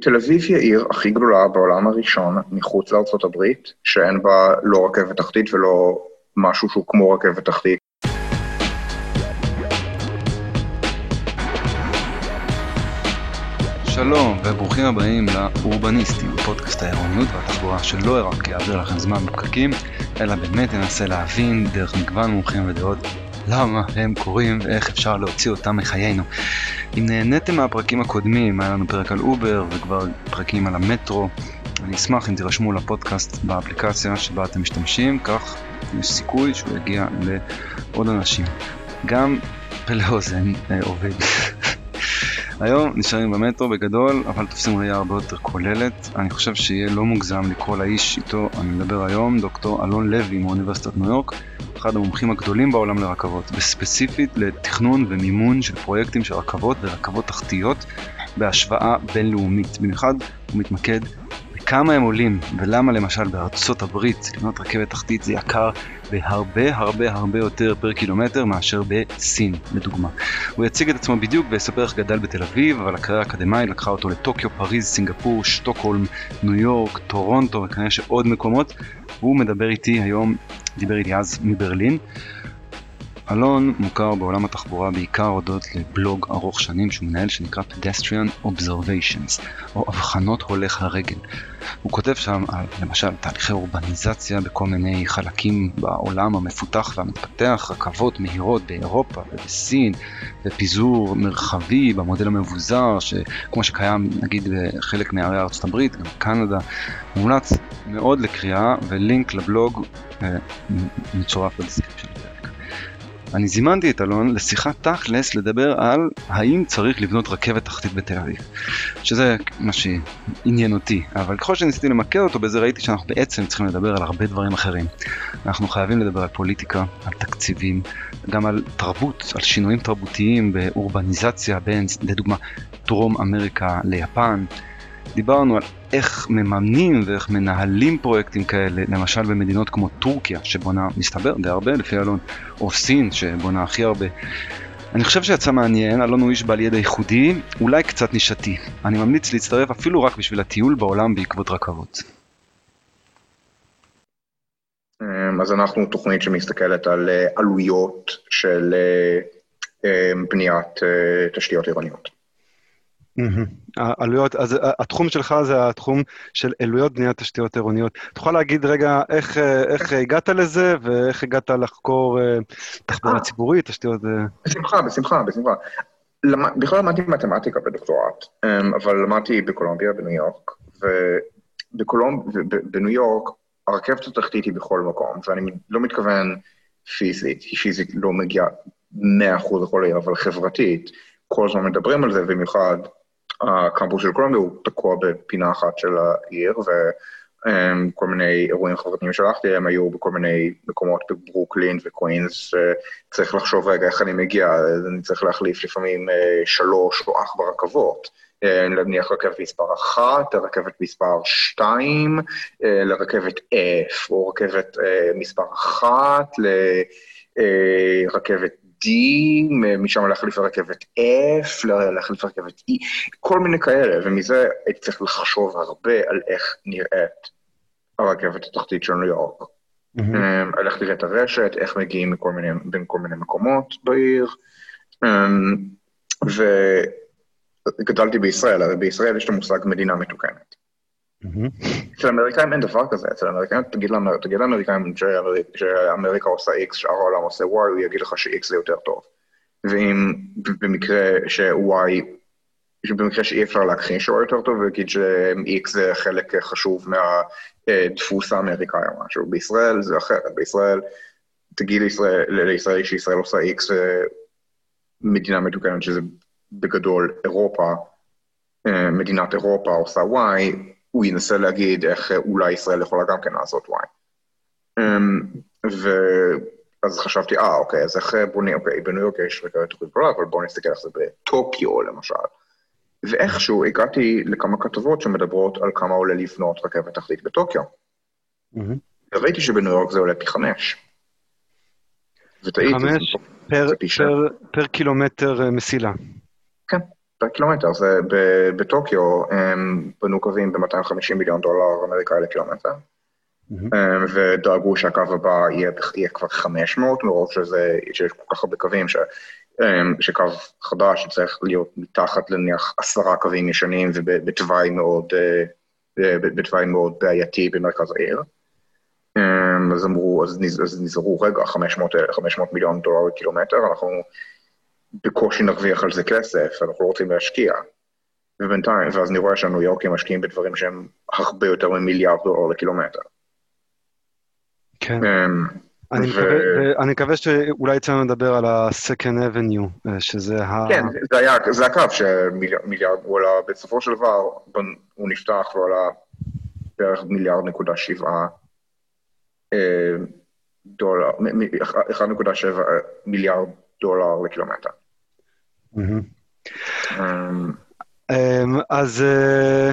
תל אביב היא העיר הכי גדולה בעולם הראשון מחוץ לארצות הברית, שאין בה לא רכבת תחתית ולא משהו שהוא כמו רכבת תחתית. שלום וברוכים הבאים לאורבניסטים, פודקאסט העירוניות והתחבורה שלא רק יעביר לכם זמן בפקקים, אלא באמת ינסה להבין דרך מגוון מומחים ודעות למה הם קורים ואיך אפשר להוציא אותם מחיינו. אם נהניתם מהפרקים הקודמים, היה לנו פרק על אובר וכבר פרקים על המטרו, אני אשמח אם תירשמו לפודקאסט באפליקציה שבה אתם משתמשים, כך יש סיכוי שהוא יגיע לעוד אנשים. גם פה לאוזן אה, עובד. היום נשארים במטרו בגדול, אבל תופסים ראייה הרבה יותר כוללת. אני חושב שיהיה לא מוגזם לקרוא לאיש איתו אני מדבר היום, דוקטור אלון לוי מאוניברסיטת ניו יורק, אחד המומחים הגדולים בעולם לרכבות, וספציפית לתכנון ומימון של פרויקטים של רכבות ורכבות תחתיות בהשוואה בינלאומית. במיוחד הוא מתמקד בכמה הם עולים ולמה למשל בארצות הברית לבנות רכבת תחתית זה יקר בהרבה הרבה הרבה יותר פר קילומטר מאשר בסין, לדוגמה. הוא יציג את עצמו בדיוק ויספר איך גדל בתל אביב, אבל הקריירה האקדמאית לקחה אותו לטוקיו, פריז, סינגפור, שטוקהולם, ניו יורק, טורונטו וכנראה שעוד מקומות. הוא מדבר איתי היום, דיבר איתי אז מברלין. אלון מוכר בעולם התחבורה בעיקר הודות לבלוג ארוך שנים שהוא מנהל שנקרא Pedestrian Observations, או אבחנות הולך הרגל. הוא כותב שם על למשל תהליכי אורבניזציה בכל מיני חלקים בעולם המפותח והמתפתח, רכבות מהירות באירופה ובסין, ופיזור מרחבי במודל המבוזר, שכמו שקיים נגיד בחלק מערי ארצות הברית, גם קנדה, מומלץ מאוד לקריאה ולינק לבלוג אה, מצורף ב description. אני זימנתי את אלון לשיחת תכלס לדבר על האם צריך לבנות רכבת תחתית בתל אביב. שזה מה שעניין אותי, אבל ככל שניסיתי למקד אותו בזה ראיתי שאנחנו בעצם צריכים לדבר על הרבה דברים אחרים. אנחנו חייבים לדבר על פוליטיקה, על תקציבים, גם על תרבות, על שינויים תרבותיים באורבניזציה בין, לדוגמה, דרום אמריקה ליפן. דיברנו על איך מממנים ואיך מנהלים פרויקטים כאלה, למשל במדינות כמו טורקיה, שבונה, מסתבר, די הרבה לפי אלון, או סין, שבונה הכי הרבה. אני חושב שיצא מעניין, אלון הוא איש בעל ידע ייחודי, אולי קצת נישתי. אני ממליץ להצטרף אפילו רק בשביל הטיול בעולם בעקבות רכבות. אמ, אז אנחנו תוכנית שמסתכלת על אה, עלויות של אה, אמ, בניית אה, תשתיות עירוניות. העלויות, אז התחום שלך זה התחום של עלויות בניית תשתיות עירוניות. תוכל להגיד רגע איך, איך הגעת לזה ואיך הגעת לחקור אה, תחבורה אה. ציבורית, תשתיות... אה? בשמחה, בשמחה, בשמחה. בכלל למדתי מתמטיקה בדוקטורט, אמ, אבל למדתי בקולומביה, בניו יורק, ובניו יורק הרכבת התחתית היא בכל מקום, ואני לא מתכוון פיזית, היא פיזית לא מגיעה 100% לכל העיר, אבל חברתית, כל הזמן מדברים על זה, במיוחד הקמפוס של קולומביה הוא תקוע בפינה אחת של העיר, וכל מיני אירועים חברתיים שלחתי, הם היו בכל מיני מקומות בברוקלין וקווינס, שצריך לחשוב רגע איך אני מגיע, אני צריך להחליף לפעמים אה, שלוש או ארבע רכבות. אה, נניח רכבת מספר אחת, רכבת מספר שתיים, אה, לרכבת F, או רכבת מספר אחת, לרכבת D, משם להחליף לרכבת F, להחליף לרכבת E, כל מיני כאלה, ומזה הייתי צריך לחשוב הרבה על איך נראית הרכבת התחתית של ניו יורק. Mm-hmm. על איך נראית הרשת, איך מגיעים מכל מיני, בין כל מיני מקומות בעיר. אמ, וגדלתי בישראל, הרי בישראל יש את המושג מדינה מתוקנת. אצל האמריקאים אין דבר כזה, אצל האמריקאים, תגיד לאמריקאים שאמריקה עושה X, שאר העולם עושה Y, הוא יגיד לך ש-X זה יותר טוב. ואם במקרה ש-Y, במקרה שאי אפשר להכחיש שהוא יותר טוב, הוא יגיד ש-X זה חלק חשוב מהדפוס האמריקאי או משהו. בישראל זה אחרת, בישראל, תגיד לישראל שישראל עושה X מדינה מתוקנת, שזה בגדול אירופה, אה, מדינת אירופה עושה Y, הוא ינסה להגיד איך אולי ישראל יכולה גם כן לעשות Y. אמ, ואז חשבתי, אה, אוקיי, אז איך בונים, אוקיי, בניו יורק יש רכבת תוכנית גדולה, אבל בואו נסתכל איך זה בטוקיו, למשל. ואיכשהו הגעתי לכמה כתבות שמדברות על כמה עולה לבנות רכבת תחתית בטוקיו. וראיתי שבניו יורק זה עולה פי חמש. וטעיתי. חמש פר, פר, פר קילומטר אה, מסילה. כן. קילומטר, זה בטוקיו הם בנו קווים ב-250 מיליון דולר אמריקאי לקילומטר, ודאגו שהקו הבא יהיה, יהיה כבר 500, מרוב שזה, שיש כל כך הרבה קווים, ש, שקו חדש צריך להיות מתחת לנניח עשרה קווים ישנים ובתוואי מאוד, בתוואי מאוד בעייתי במרכז העיר. אז אמרו, אז, אז נזהרו, רגע, 500, 500 מיליון דולר לקילומטר, אנחנו בקושי נרוויח על זה כסף, אנחנו לא רוצים להשקיע. ובינתיים, ואז אני רואה שהניו יורקים משקיעים בדברים שהם הרבה יותר ממיליארד דולר לקילומטר. כן. אני, ו... מקווה, אני מקווה שאולי יצא לנו לדבר על ה-Second Avenue, שזה ה... כן, זה היה, זה הקו שמיליארד, הוא עלה, בסופו של דבר, הוא נפתח והוא עלה בערך מיליארד נקודה שבעה אה, דולר, 1.7 מיליארד דולר לקילומטר. אמ, אמ, אז, אה,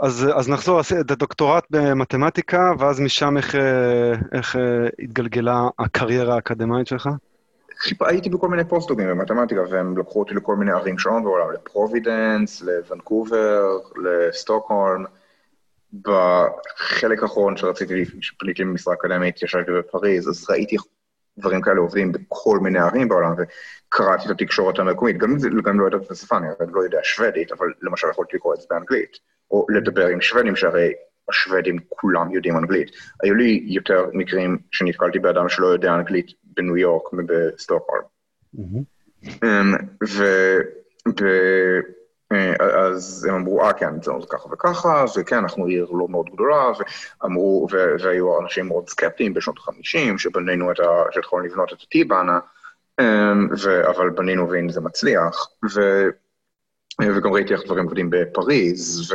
אז, אז נחזור, את הדוקטורט במתמטיקה, ואז משם איך, אה, איך התגלגלה הקריירה האקדמית שלך? הייתי בכל מיני פוסט-דוקים במתמטיקה, והם לקחו אותי לכל מיני ערים שונות בעולם, לפרובידנס, לוונקובר, לסטוקהולם. בחלק האחרון שרציתי, שפניתי למשרה אקדמית, ישבתי בפריז, אז ראיתי דברים כאלה עובדים בכל מיני ערים בעולם, וקראתי את התקשורת המקומית. גם אם לא ידעתי את השפה, אני לא יודע שוודית, אבל למשל יכולתי לקרוא את זה באנגלית, או לדבר עם שוודים, שהרי השוודים כולם יודעים אנגלית. היו לי יותר מקרים שנתקלתי באדם שלא יודע אנגלית בניו יורק ובסטוקהולם. אמ, אה, אז הם אמרו, אה, כן, זה ככה וככה, וכן, אנחנו עיר לא מאוד גדולה, ואמרו, והיו אנשים מאוד סקפטיים בשנות ה-50, שבנינו את ה... שהתחלנו לבנות את הטיבאנה, אמ, אבל בנינו והנה זה מצליח, ו, וגם ראיתי איך דברים עובדים בפריז, ו,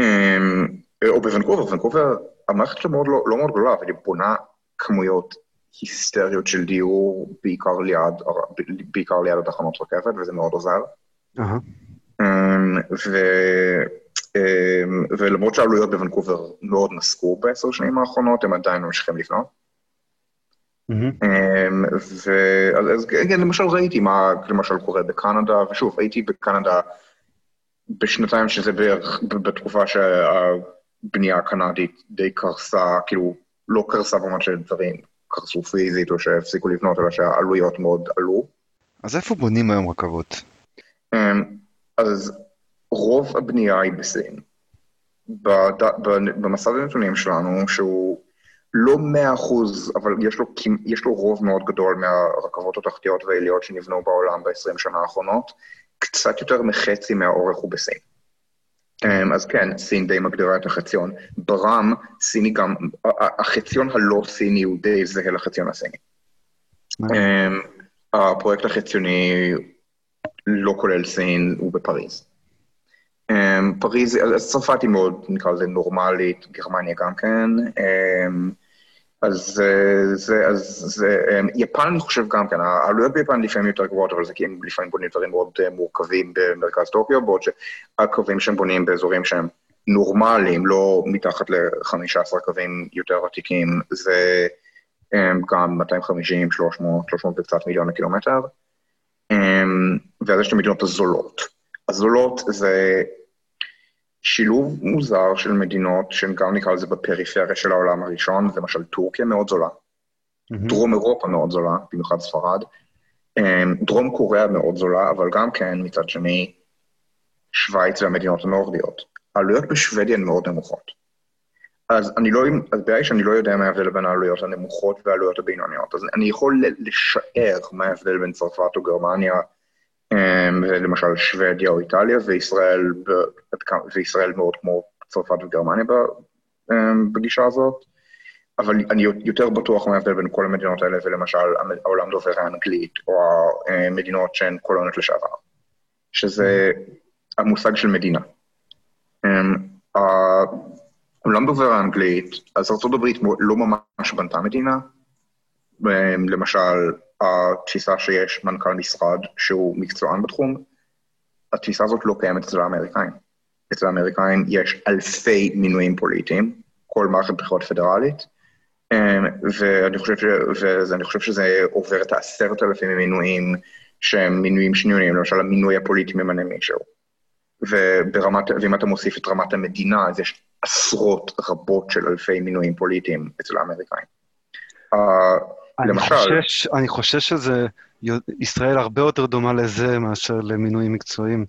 אמ, או בוונקובר, וונקובר, המערכת שלה מאוד, לא, לא מאוד גדולה, אבל היא בונה כמויות היסטריות של דיור, בעיקר ליד, בעיקר ליד התחנות רכבת, וזה מאוד עוזר. Uh-huh. אמ, ו... אמ, ולמרות שהעלויות בוונקובר מאוד נסקו בעשר שנים האחרונות, הם עדיין ממשיכים לבנות. אמ, ואז כן, למשל ראיתי מה למשל קורה בקנדה, ושוב, הייתי בקנדה בשנתיים שזה בערך בתקופה שהבנייה הקנדית די קרסה, כאילו, לא קרסה במובן שדברים קרסו פיזית או שהפסיקו לבנות, אלא שהעלויות מאוד עלו. אז איפה בונים היום רכבות? אז רוב הבנייה היא בסין. בד... במסד הנתונים שלנו, שהוא לא מאה אחוז, אבל יש לו, יש לו רוב מאוד גדול מהרכבות התחתיות והעיליות שנבנו בעולם ב-20 שנה האחרונות, קצת יותר מחצי מהאורך הוא בסין. אמ, אז כן, סין די מגדירה את החציון. ברם, סיני גם, החציון הלא סיני הוא די זהה לחציון הסיני. אמ, הפרויקט החציוני לא כולל סין, הוא בפריז. Um, פריז, אז צרפת היא מאוד, נקרא לזה נורמלית, גרמניה גם כן. Um, אז זה, אז זה, um, יפן אני חושב גם כן, העלויות ביפן לפעמים יותר גבוהות, אבל זה כי הם לפעמים בונים דברים מאוד uh, מורכבים במרכז טוקיו, בעוד שהקווים שהם בונים באזורים שהם נורמליים, לא מתחת ל-15 קווים יותר עתיקים, זה גם 250, 300, 300 וקצת מיליון לקילומטר. אמ, ואז יש את המדינות הזולות. הזולות זה שילוב מוזר של מדינות שהן גם נקרא לזה בפריפריה של העולם הראשון, למשל טורקיה מאוד זולה, mm-hmm. דרום אירופה מאוד זולה, במיוחד ספרד, אמ, דרום קוריאה מאוד זולה, אבל גם כן, מצד שני, שווייץ והמדינות הנורדיות. העלויות בשוודיה הן מאוד נמוכות. אז אני לא, הבעיה היא שאני לא יודע מה ההבדל בין העלויות הנמוכות והעלויות הבינוניות. אז אני יכול לשער מה ההבדל בין צרפת או גרמניה, אמ, למשל שוודיה או איטליה, וישראל, וישראל מאוד כמו צרפת וגרמניה אמ, בגישה הזאת, אבל אני יותר בטוח מה ההבדל בין כל המדינות האלה, ולמשל העולם דובר האנגלית, או המדינות שהן קולוניות לשעבר, שזה המושג של מדינה. אמ, כולם דובר האנגלית, אז ארה"ב לא ממש בנתה מדינה. למשל, התפיסה שיש מנכ"ל משרד שהוא מקצוען בתחום, התפיסה הזאת לא קיימת אצל האמריקאים. אצל האמריקאים יש אלפי מינויים פוליטיים, כל מערכת בחירות פדרלית, אמ, ואני חושב, ש... ואני חושב שזה עובר את העשרת אלפים מינויים שהם מינויים שניוניים, למשל המינוי הפוליטי ממנה מישהו. וברמת, ואם אתה מוסיף את רמת המדינה, אז יש עשרות רבות של אלפי מינויים פוליטיים אצל האמריקאים. Uh, אני למשל... חושש, אני חושש שזה, ישראל הרבה יותר דומה לזה מאשר למינויים מקצועיים.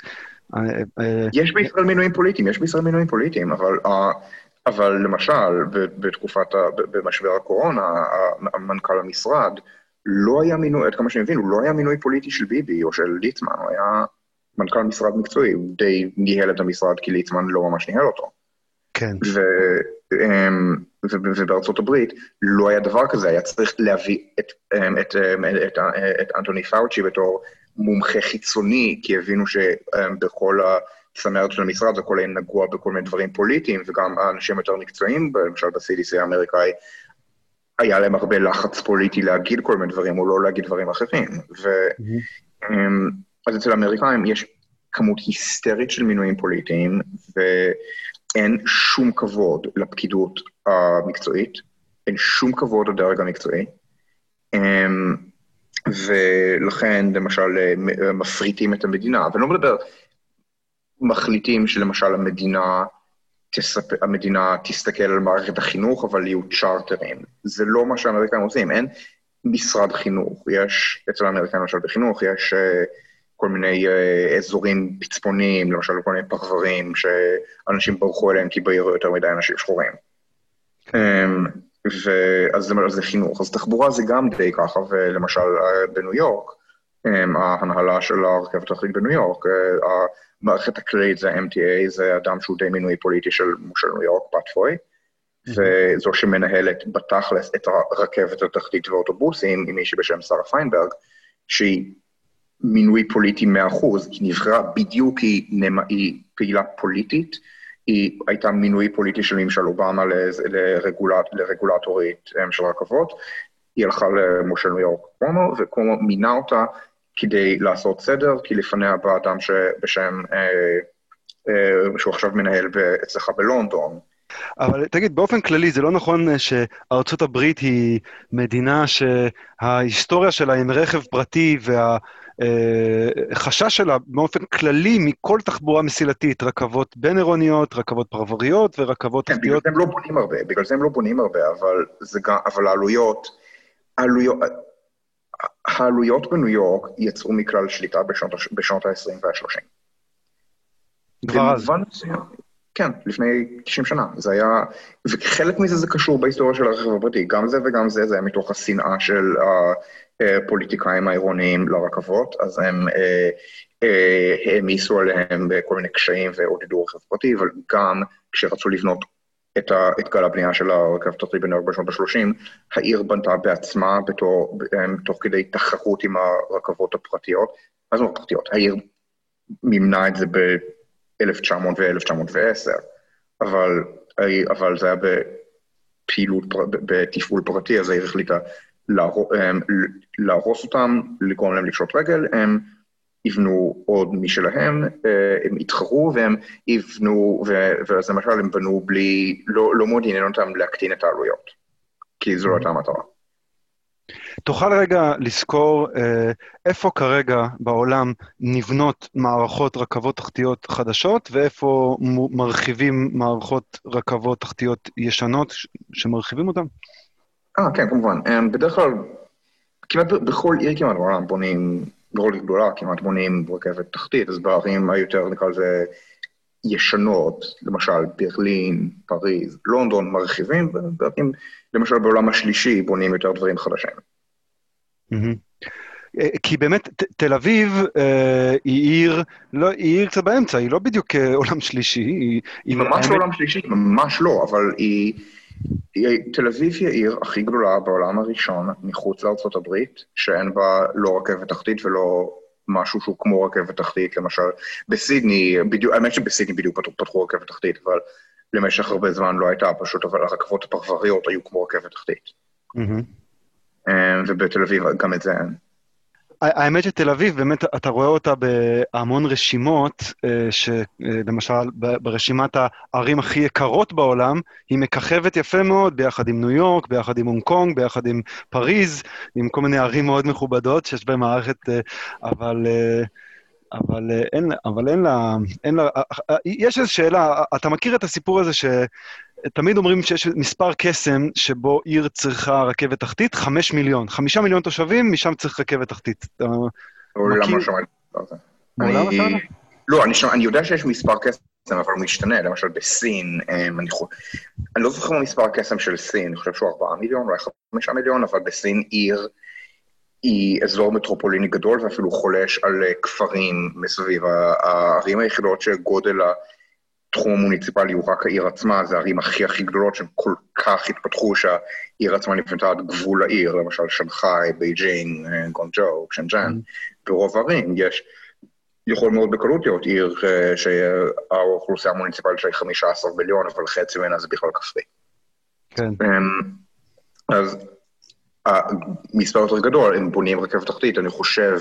אה, אה, יש בישראל מינויים פוליטיים, יש בישראל מינויים פוליטיים, אבל, אבל למשל, בתקופת, במשבר הקורונה, המנכ"ל המשרד, לא היה מינוי, עד כמה שאני מבין, הוא לא היה מינוי פוליטי של ביבי או של ליצמן, הוא היה מנכ"ל משרד מקצועי, הוא די ניהל את המשרד כי ליצמן לא ממש ניהל אותו. כן. ו, אמ, ו, ובארצות הברית לא היה דבר כזה, היה צריך להביא את, אמ, את, אמ, את, את, את אנטוני פאוצ'י בתור מומחה חיצוני, כי הבינו שבכל הצמרת של המשרד הכל היה נגוע בכל מיני דברים פוליטיים, וגם האנשים יותר מקצועיים, למשל ב-CDC האמריקאי, היה להם הרבה לחץ פוליטי להגיד כל מיני דברים, או לא להגיד דברים אחרים. ו... Mm-hmm. אז אצל האמריקאים יש כמות היסטרית של מינויים פוליטיים, ואין שום כבוד לפקידות המקצועית, אין שום כבוד לדרג המקצועי, אמ, ולכן למשל מפריטים את המדינה, ואני לא מדבר, מחליטים שלמשל המדינה, תספ... המדינה תסתכל על מערכת החינוך, אבל יהיו צ'ארטרים. זה לא מה שהאמריקאים עושים, אין משרד חינוך. יש, אצל האמריקאים למשל בחינוך, יש... Uh, כל מיני uh, אזורים פצפוניים, למשל כל מיני פרברים שאנשים ברחו אליהם כי בעיר יותר מדי אנשים שחורים. Um, ואז זה, זה חינוך. אז תחבורה זה גם די ככה, ולמשל uh, בניו יורק, um, ההנהלה של הרכבת התחתית בניו יורק, uh, המערכת הכללית זה MTA, זה אדם שהוא די מינוי פוליטי של של ניו יורק, פטפוי, וזו שמנהלת בתכלס את הרכבת התחתית ואוטובוסים, עם מישהי בשם שרה פיינברג, שהיא מינוי פוליטי 100%, היא נבחרה בדיוק כי היא פעילה פוליטית, היא הייתה מינוי פוליטי של ממשל אובמה לרגולט, לרגולטורית אה, של רכבות, היא הלכה למושל ניו יורק קומו, וקומו מינה אותה כדי לעשות סדר, כי לפניה בא אדם בשם, אה, אה, שהוא עכשיו מנהל אצלך בלונדון, אבל תגיד, באופן כללי, זה לא נכון אה, שארצות הברית היא מדינה שההיסטוריה שלה עם רכב פרטי והחשש אה, שלה באופן כללי מכל תחבורה מסילתית, רכבות בין-עירוניות, רכבות פרבריות ורכבות כן, תחתיות. בגלל זה הם לא בונים הרבה, בגלל זה הם לא בונים הרבה, אבל, זה גם, אבל העלויות, העלויות, העלויות בניו יורק יצאו מכלל שליטה בשנות, בשנות ה-20 וה-30. כבר אז. כן, לפני 90 שנה. זה היה... וחלק מזה זה קשור בהיסטוריה של הרכב הפרטי. גם זה וגם זה, זה היה מתוך השנאה של הפוליטיקאים העירוניים לרכבות, אז הם אה, אה, העמיסו עליהם בכל מיני קשיים ועודדו רכב פרטי, אבל גם כשרצו לבנות את, ה, את גל הבנייה של הרכב בניו יורק בשנות ה-30, העיר בנתה בעצמה בתור, תוך כדי תחרות עם הרכבות הפרטיות. מה זאת אומרת פרטיות? העיר מימנה את זה ב... 1900 ו-1910, אבל, אבל זה היה בפעילות, בתפעול פרטי, אז העיר החליטה להרוס אותם, לגרום להם לפשוט רגל, הם יבנו עוד משלהם, אה, הם יתחרו והם יבנו, ואז למשל הם בנו בלי, לא, לא מאוד עניין אותם להקטין את העלויות, כי זו לא הייתה המטרה. תוכל רגע לזכור אה, איפה כרגע בעולם נבנות מערכות רכבות תחתיות חדשות, ואיפה מרחיבים מערכות רכבות תחתיות ישנות שמרחיבים אותן? אה, כן, כמובן. אה, בדרך כלל, כמעט בכל עיר כמעט בעולם בונים, בכל עיר גדולה כמעט בונים רכבת תחתית, אז בערים היותר, נקרא לזה, ישנות, למשל ברלין, פריז, לונדון, מרחיבים, ובערים, למשל בעולם השלישי, בונים יותר דברים חדשים. אה, כי באמת, תל אביב אה, היא עיר, לא, היא עיר קצת באמצע, היא לא בדיוק אה, עולם שלישי. היא, היא ממש לא עולם שלישי, ממש לא, אבל היא, היא... תל אביב היא העיר הכי גדולה בעולם הראשון מחוץ לארצות הברית, שאין בה לא רכבת תחתית ולא משהו שהוא כמו רכבת תחתית, למשל, בסידני, בדיוק, האמת שבסידני בדיוק פתחו רכבת תחתית, אבל למשך הרבה זמן לא הייתה פשוט, אבל הרכבות הפרבריות היו כמו רכבת תחתית. Mm-hmm. ובתל אביב גם את זה אין. האמת שתל אביב, באמת, אתה רואה אותה בהמון רשימות, שלמשל ברשימת הערים הכי יקרות בעולם, היא מככבת יפה מאוד ביחד עם ניו יורק, ביחד עם הונג קונג, ביחד עם פריז, עם כל מיני ערים מאוד מכובדות שיש בהן מערכת, אבל... אבל אין, אבל אין לה, אין לה, יש איזו שאלה, אתה מכיר את הסיפור הזה שתמיד אומרים שיש מספר קסם שבו עיר צריכה רכבת תחתית, חמש מיליון. חמישה מיליון תושבים, משם צריך רכבת תחתית. מכיר? לא שמעתי על זה. לא, אני יודע שיש מספר קסם, אבל הוא משתנה. למשל בסין, אמ, אני לא זוכר מה מספר הקסם של סין, אני חושב שהוא ארבעה מיליון, אולי חמישה מיליון, אבל בסין עיר... היא אזור מטרופוליני גדול ואפילו חולש על אה, כפרים מסביב. הערים היחידות שגודל התחום המוניציפלי הוא רק העיר עצמה, זה הערים הכי הכי גדולות שהן כל כך התפתחו שהעיר עצמה נבנתה עד גבול העיר, למשל שנגחאי, בייג'ינג, אה, גואנגג'ו, שנג'ן. Mm-hmm. ברוב הערים יש, יכול מאוד בקלות להיות עיר אה, שהאוכלוסייה המוניציפלית שלה היא 15 מיליון, אבל חצי ממנה זה בכלל כפרי. כן. אמ, אז המספר יותר גדול, הם בונים רכבת תחתית, אני חושב,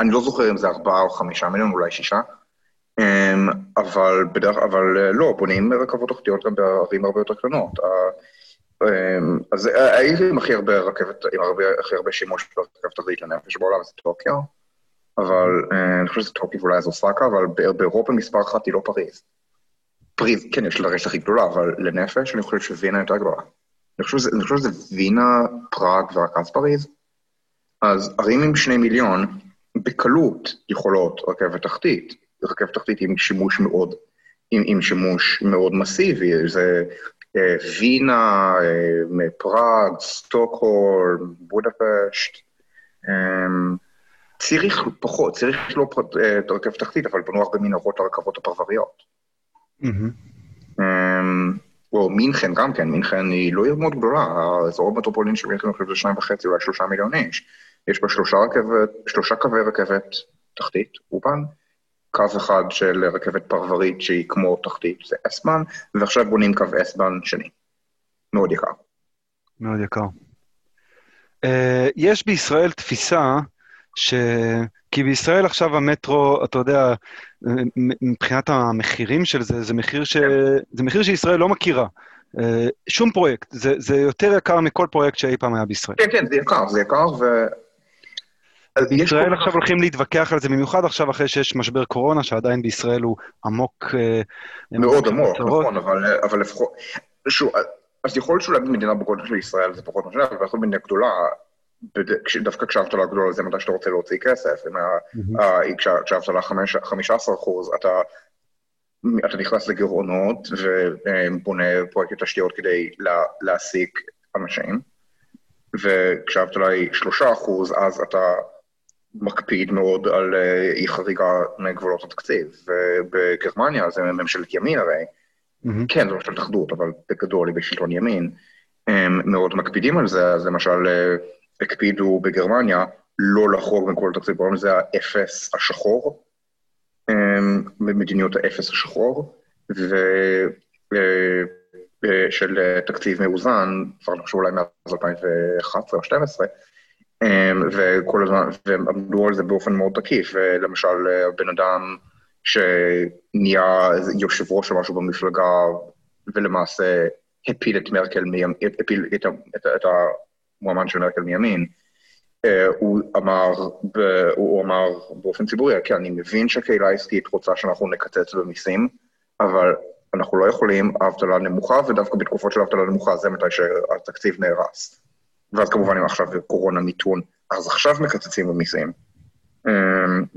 אני לא זוכר אם זה ארבעה או חמישה מיליון, אולי שישה, אמ, אבל בדרך, אבל אה, לא, בונים רכבות תחתיות גם בערים הרבה יותר קטנות. אמ, אז העיר עם הכי הרבה רכבת, עם הרבה, הכי הרבה שימוש ברכבת תחתית לנפש בעולם זה טוקיו, אבל אה, אני חושב שזה טוקיו ואולי זה אוסקה, אבל באירופה מספר אחת היא לא פריז. פריז, כן, יש לה רשת הכי גדולה, אבל לנפש אני חושב שווינה יותר גדולה. אני חושב שזה וינה, פראג ורק פריז. אז ערים עם שני מיליון בקלות יכולות רכבת תחתית. רכבת תחתית עם שימוש מאוד, עם, עם שימוש מאוד מסיבי, זה אה, וינה, אה, פראג, סטוקהולם, בודפשט. אה, צריך פחות, צריך לא אה, את רכבת תחתית, אבל בנו הרבה מנהרות לרכבות הפרבריות. Mm-hmm. או מינכן גם כן, מינכן היא לא עיר מאוד גדולה, האזור המטרופולין של מינכן אני שניים וחצי, אולי שלושה מיליון איש. יש בה שלושה, רכבת, שלושה קווי רכבת תחתית, אופן, קו אחד של רכבת פרברית שהיא כמו תחתית, זה אסבן, ועכשיו בונים קו אסבן שני. מאוד יקר. מאוד יקר. Uh, יש בישראל תפיסה ש... כי בישראל עכשיו המטרו, אתה יודע, מבחינת המחירים של זה, זה מחיר, ש... זה מחיר שישראל לא מכירה. אה, שום פרויקט, זה, זה יותר יקר מכל פרויקט שאי פעם היה בישראל. כן, כן, זה יקר, זה יקר, ו... בישראל עכשיו הולכים להתווכח על זה, במיוחד עכשיו אחרי שיש משבר קורונה, שעדיין בישראל הוא עמוק. אה, מאוד עמוק, נכון, אבל, לפחות... שוב, אז יכול להיות שאולי במדינה בגודל של ישראל זה פחות משנה, אבל יכול מדינה גדולה, דווקא כשהאבטלה גדולה זה מתי שאתה רוצה להוציא כסף, כשהאבטלה 15 אחוז, אתה, אתה נכנס לגירעונות ובונה פרויקט תשתיות כדי לה, להעסיק אנשים, וכשהאבטלה היא 3 אחוז, אז אתה מקפיד מאוד על אה, אי חריגה מגבולות התקציב. ובגרמניה זה ממשלת ימין הרי, mm-hmm. כן, זו ממשלת אחדות, אבל בגדול היא בשלטון ימין, הם מאוד מקפידים על זה, אז למשל... אה, הקפידו בגרמניה לא לחרוג מכל התקציב, קוראים לזה האפס השחור, אמ, מדיניות האפס השחור, ו... אה, אה, תקציב מאוזן, כבר נחשוב אולי מאז 2011 או 2012, אמ, וכל הזמן, והם עמדו על זה באופן מאוד תקיף, למשל, הבן אדם שנהיה יושב ראש או משהו במפלגה, ולמעשה הפיל את מרקל, הפיל את, את, את מועמד של מרקל מימין, אה, הוא אמר, הוא אמר באופן ציבורי, כי אני מבין שהקהילה העסקית רוצה שאנחנו נקצץ במיסים, אבל אנחנו לא יכולים, האבטלה נמוכה, ודווקא בתקופות של אבטלה נמוכה זה מתי שהתקציב נהרס. ואז כמובן אם עכשיו קורונה מיתון, אז עכשיו מקצצים במיסים. אה,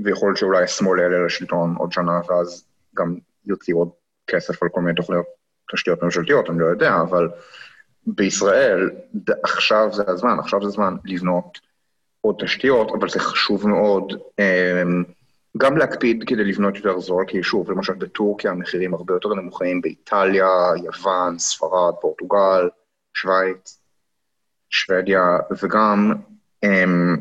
ויכול להיות שאולי השמאל יעלה לשלטון עוד שנה, ואז גם יוציא עוד כסף על כל מיני תוכניות תשתיות ממשלתיות, אני לא יודע, אבל בישראל, עכשיו זה הזמן, עכשיו זה הזמן לבנות עוד תשתיות, אבל זה חשוב מאוד אמ, גם להקפיד כדי לבנות יותר זול, כי שוב, למשל בטורקיה המחירים הרבה יותר נמוכים, באיטליה, יוון, ספרד, פורטוגל, שווייץ, שוודיה, וגם אמ,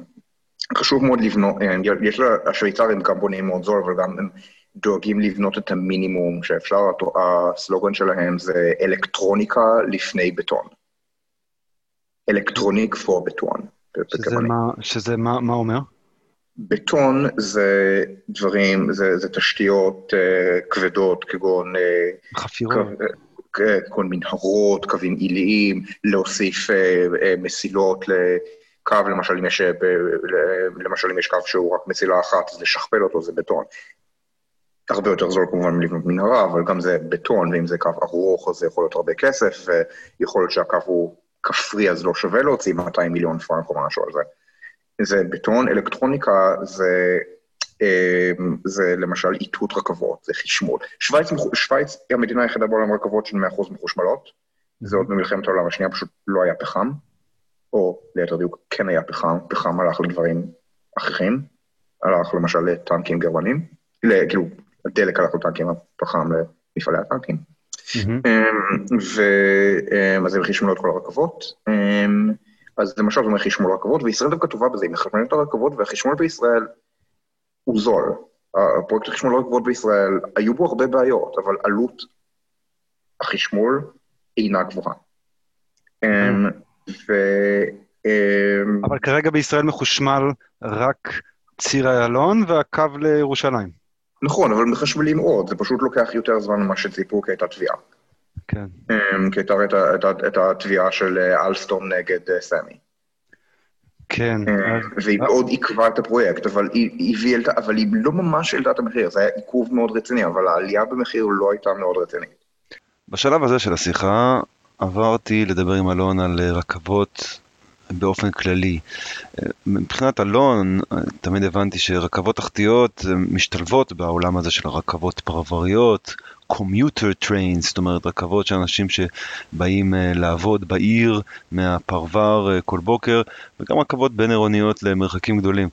חשוב מאוד לבנות, אמ, יש לה, השוויצרים גם בונים מאוד זול, אבל גם הם דואגים לבנות את המינימום שאפשר, הסלוגן שלהם זה אלקטרוניקה לפני בטון. אלקטרוניק פור בטון. שזה מה, שזה מה, מה אומר? בטון זה דברים, זה, זה תשתיות uh, כבדות כגון... Uh, חפירות. כל מנהרות, קווים עיליים, להוסיף uh, uh, מסילות לקו, למשל אם, יש, uh, למשל אם יש קו שהוא רק מסילה אחת, אז לשכפל אותו זה בטון. הרבה יותר זול כמובן לבנות מנהרה, אבל גם זה בטון, ואם זה קו ארוך אז זה יכול להיות הרבה כסף, ויכול להיות שהקו הוא כפרי אז לא שווה להוציא 200 מיליון פרנק או משהו על זה. זה בטון, אלקטרוניקה זה, אמ, זה למשל איתות רכבות, זה חשמול. שווייץ, שווייץ היא המדינה היחידה בעולם רכבות של 100% מחושמלות, זה עוד במלחמת העולם השנייה, פשוט לא היה פחם, או ליתר דיוק כן היה פחם, פחם הלך לדברים אחרים, הלך למשל לטנקים גרמנים, כאילו הדלק הלך לטנקים, הפחם למפעלי הטנקים. ואז הם חשמלו את כל הרכבות. אז למשל זה אומר חשמול רכבות, וישראל דווקא טובה בזה, היא מחשמלת את הרכבות, והחשמול בישראל הוא זול. הפרויקט החשמול הרכבות בישראל, היו בו הרבה בעיות, אבל עלות החשמול אינה גבוהה. אמ, ו... אמ, אבל כרגע בישראל מחושמל רק ציר איילון והקו לירושלים. נכון, אבל מחשמלים עוד, זה פשוט לוקח יותר זמן ממה שציפו כי הייתה תביעה. כן. אמ, כי הייתה את התביעה של אה, אלסטום נגד אה, סמי. כן. אמ, והיא מאוד עיכבה את הפרויקט, אבל היא אבל היא לא ממש העלתה את המחיר, זה היה עיכוב מאוד רציני, אבל העלייה במחיר לא הייתה מאוד רצינית. בשלב הזה של השיחה עברתי לדבר עם אלון על אה, רכבות באופן כללי. מבחינת אלון, תמיד הבנתי שרכבות תחתיות משתלבות בעולם הזה של הרכבות פרבריות, commuter trains, זאת אומרת רכבות של אנשים שבאים uh, לעבוד בעיר מהפרבר uh, כל בוקר, וגם רכבות בין עירוניות למרחקים גדולים.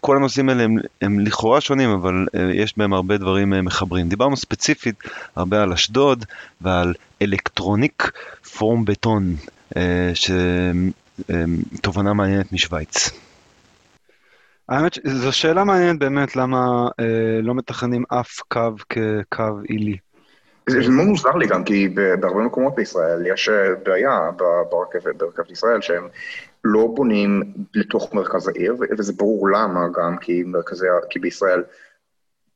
כל הנושאים האלה הם, הם לכאורה שונים, אבל יש בהם הרבה דברים מחברים. דיברנו ספציפית הרבה על אשדוד ועל אלקטרוניק פורם בטון, uh, שתובנה מעניינת משוויץ. האמת שזו שאלה מעניינת באמת, למה אה, לא מתכננים אף קו כקו עילי. זה מאוד מוזר לי גם, כי בהרבה מקומות בישראל יש אה, בעיה ברכבת, ברכבת ישראל, שהם לא בונים לתוך מרכז העיר, וזה ברור למה גם, כי, מרכזי, כי בישראל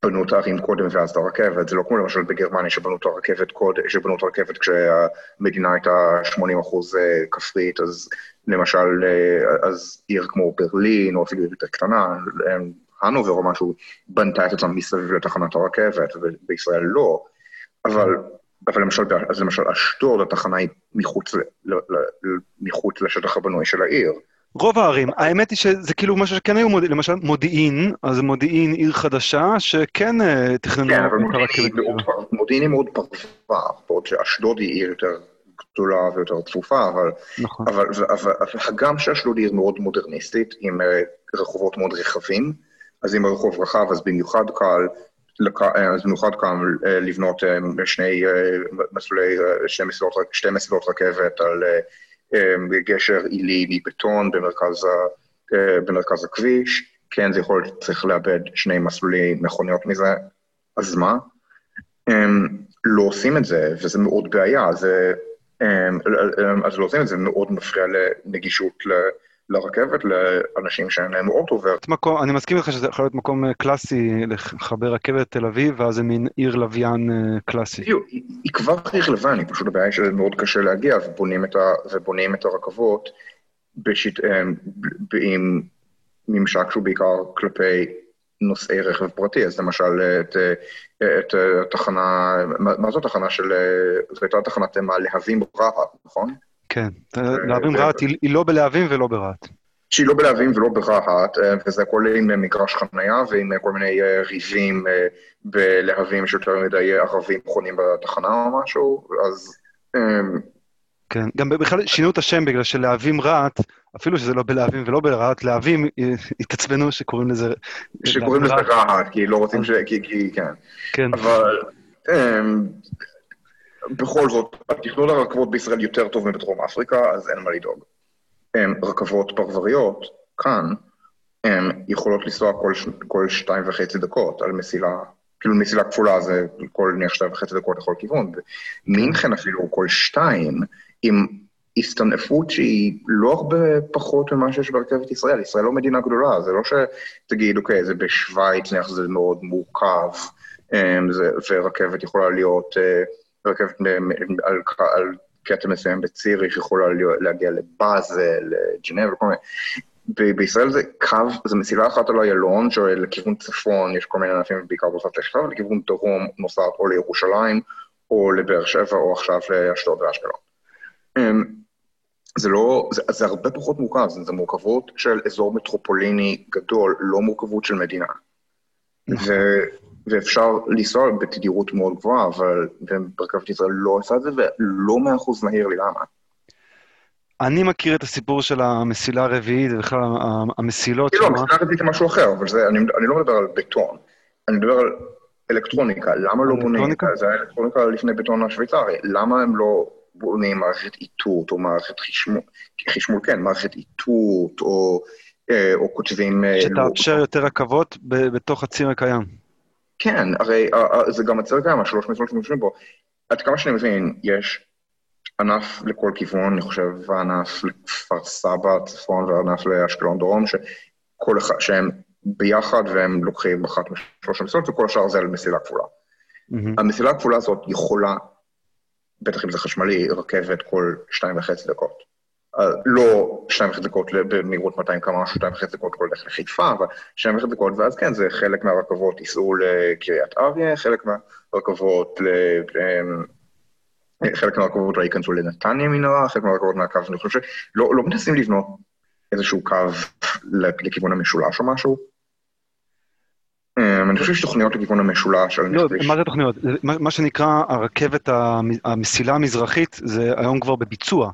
בנו את הערים קודם ואז את הרכבת, זה לא כמו למשל בגרמניה שבנו את הרכבת קודם, שבנו את הרכבת כשהמדינה הייתה 80 אחוז אה, כפרית, אז למשל, אה, אז עיר כמו ברלין, או אפילו יותר קטנה, הנובר או משהו, בנתה את עצמה מסביב לתחנת הרכבת, ובישראל לא. אבל, אבל למשל, אז למשל אשדוד, התחנה היא מחוץ, ל, מחוץ לשטח הבנוי של העיר. רוב הערים, האמת היא שזה כאילו משהו שכן היו, מודיעין, למשל מודיעין, אז מודיעין עיר חדשה, שכן אה, תכננו... כן, אבל מודיעין היא מאוד פרפה, בעוד שאשדוד היא עיר יותר גדולה ויותר צפופה, אבל, נכון. אבל, אבל, אבל הגם שאשדוד היא עיר מאוד מודרניסטית, עם אה, רחובות מאוד רחבים, אז אם הרחוב רחב, אז במיוחד קל, אה, אז במיוחד קל לבנות שני מסלולי, שתי מסילות רכבת על גשר עילי מבטון במרכז, במרכז הכביש, כן, זה יכול להיות צריך לאבד שני מסלולי מכוניות מזה, אז מה? לא עושים את זה, וזה מאוד בעיה, זה, אז לא עושים את זה, מאוד מפריע לנגישות לרכבת, לאנשים שאין להם אוטו. מקום, אני מסכים איתך שזה יכול להיות מקום אה, קלאסי לחבר רכבת תל אביב, ואז זה מין עיר לוויין אה, קלאסי. היא כבר עיר לוויין, היא פשוט הבעיה שזה מאוד קשה להגיע, ובונים את, ה, ובונים את הרכבות בשיט, אה, עם ממשק שהוא בעיקר כלפי נוסעי רכב פרטי, אז למשל את, את התחנה, מה זו התחנה של, זו הייתה תחנת להבים רהט, נכון? כן, להבים רהט היא לא בלהבים ולא ברהט. שהיא לא בלהבים ולא ברהט, אה, וזה הכל עם מגרש חנייה ועם כל מיני אה, ריבים אה, בלהבים שיותר מדי ערבים חונים בתחנה או משהו, אז... כן, גם בכלל שינו את השם בגלל שלהבים רהט, אפילו שזה לא בלהבים ולא ברהט, להבים התעצבנו שקוראים לזה... שקוראים לזה רהט, כי לא רוצים ש... כי, כן. כן. אבל בכל זאת, התכנון הרכבות בישראל יותר טוב מבדרום אפריקה, אז אין מה לדאוג. רכבות פרבריות, כאן, הן יכולות לנסוע כל, כל שתיים וחצי דקות על מסילה, כאילו מסילה כפולה זה כל נניח שתיים וחצי דקות לכל כיוון. מינכן אפילו כל שתיים, עם הסתנפות שהיא לא הרבה פחות ממה שיש ברכבת ישראל. ישראל לא מדינה גדולה, זה לא שתגיד, אוקיי, זה בשוויץ, נניח זה מאוד מורכב, אמ, זה, ורכבת יכולה להיות, אה, רכבת על, על קטע מסוים בציריך יכולה להגיע לבאזל, לג'נב וכל מיני. בישראל זה קו, זה מסילה אחת על איילון, שלכיוון צפון יש כל מיני ענפים, בעיקר בסוף לחיפה, ולכיוון דרום נוסעת או לירושלים, או לבאר שבע, או עכשיו לאשדוד ואשקלון. אמ, זה לא, זה, זה הרבה פחות מורכב, זה, זה מורכבות של אזור מטרופוליני גדול, לא מורכבות של מדינה. נכון. ו, ואפשר לנסוע בתדירות מאוד גבוהה, אבל ברכבת ישראל לא עושה את זה, ולא מאה אחוז מהיר לי למה. אני מכיר את הסיפור של המסילה הרביעית, ובכלל המסילות לא, המסילה הרביעית זה משהו אחר, אבל זה, אני, אני לא מדבר על בטון, אני מדבר על אלקטרוניקה. למה לא בונים? זה היה אלקטרוניקה לפני בטון השוויצרי. למה הם לא בונים מערכת איתות, או מערכת חשמול, חשמול כן, מערכת איתות, או, אה, או כותבים... אה, שתאפשר לא... יותר רכבות בתוך הציר הקיים. כן, הרי אה, זה גם הציר הקיים, השלוש מסילות שמשתמשים בו. עד כמה שאני מבין, יש ענף לכל כיוון, אני חושב, ענף לכפר סבא, צפון, וענף לאשקלון דרום, שכל אחד, שהם ביחד והם לוקחים אחת משלוש המסילות, וכל השאר זה על מסילה כפולה. Mm-hmm. המסילה הכפולה הזאת יכולה, בטח אם זה חשמלי, רכבת כל שתיים וחצי דקות. Uh, לא שתיים וחצי דקות במהירות 200 קמ"ש, שתיים וחצי דקות כל דרך לחיפה, אבל שתיים וחצי דקות, ואז כן, זה חלק מהרכבות ייסעו לקריית אריה, חלק מהרכבות ל... חלק מהרכבות לא ייכנסו לנתניה מנהרה, חלק מהרכבות מהקו, אני חושב שלא לא מנסים לבנות איזשהו קו לכיוון המשולש או משהו. אני חושב שיש תוכניות לכיוון המשולש. לא, מה זה תוכניות? מה שנקרא הרכבת, המסילה המזרחית, זה היום כבר בביצוע.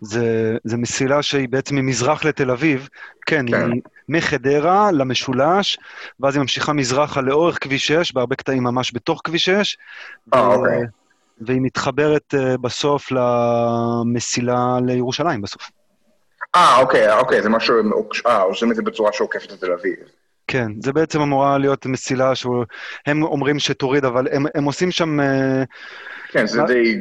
זה, זה מסילה שהיא בעצם ממזרח לתל אביב, כן, כן. היא מחדרה למשולש, ואז היא ממשיכה מזרחה לאורך כביש 6, בהרבה קטעים ממש בתוך כביש 6. אה, אוקיי. והיא מתחברת uh, בסוף למסילה לירושלים בסוף. אה, אוקיי, אוקיי, זה משהו, אה, עושים את זה בצורה שעוקפת את תל אביב. כן, זה בעצם אמורה להיות מסילה שהם אומרים שתוריד, אבל הם, הם עושים שם... אה, כן, זה די...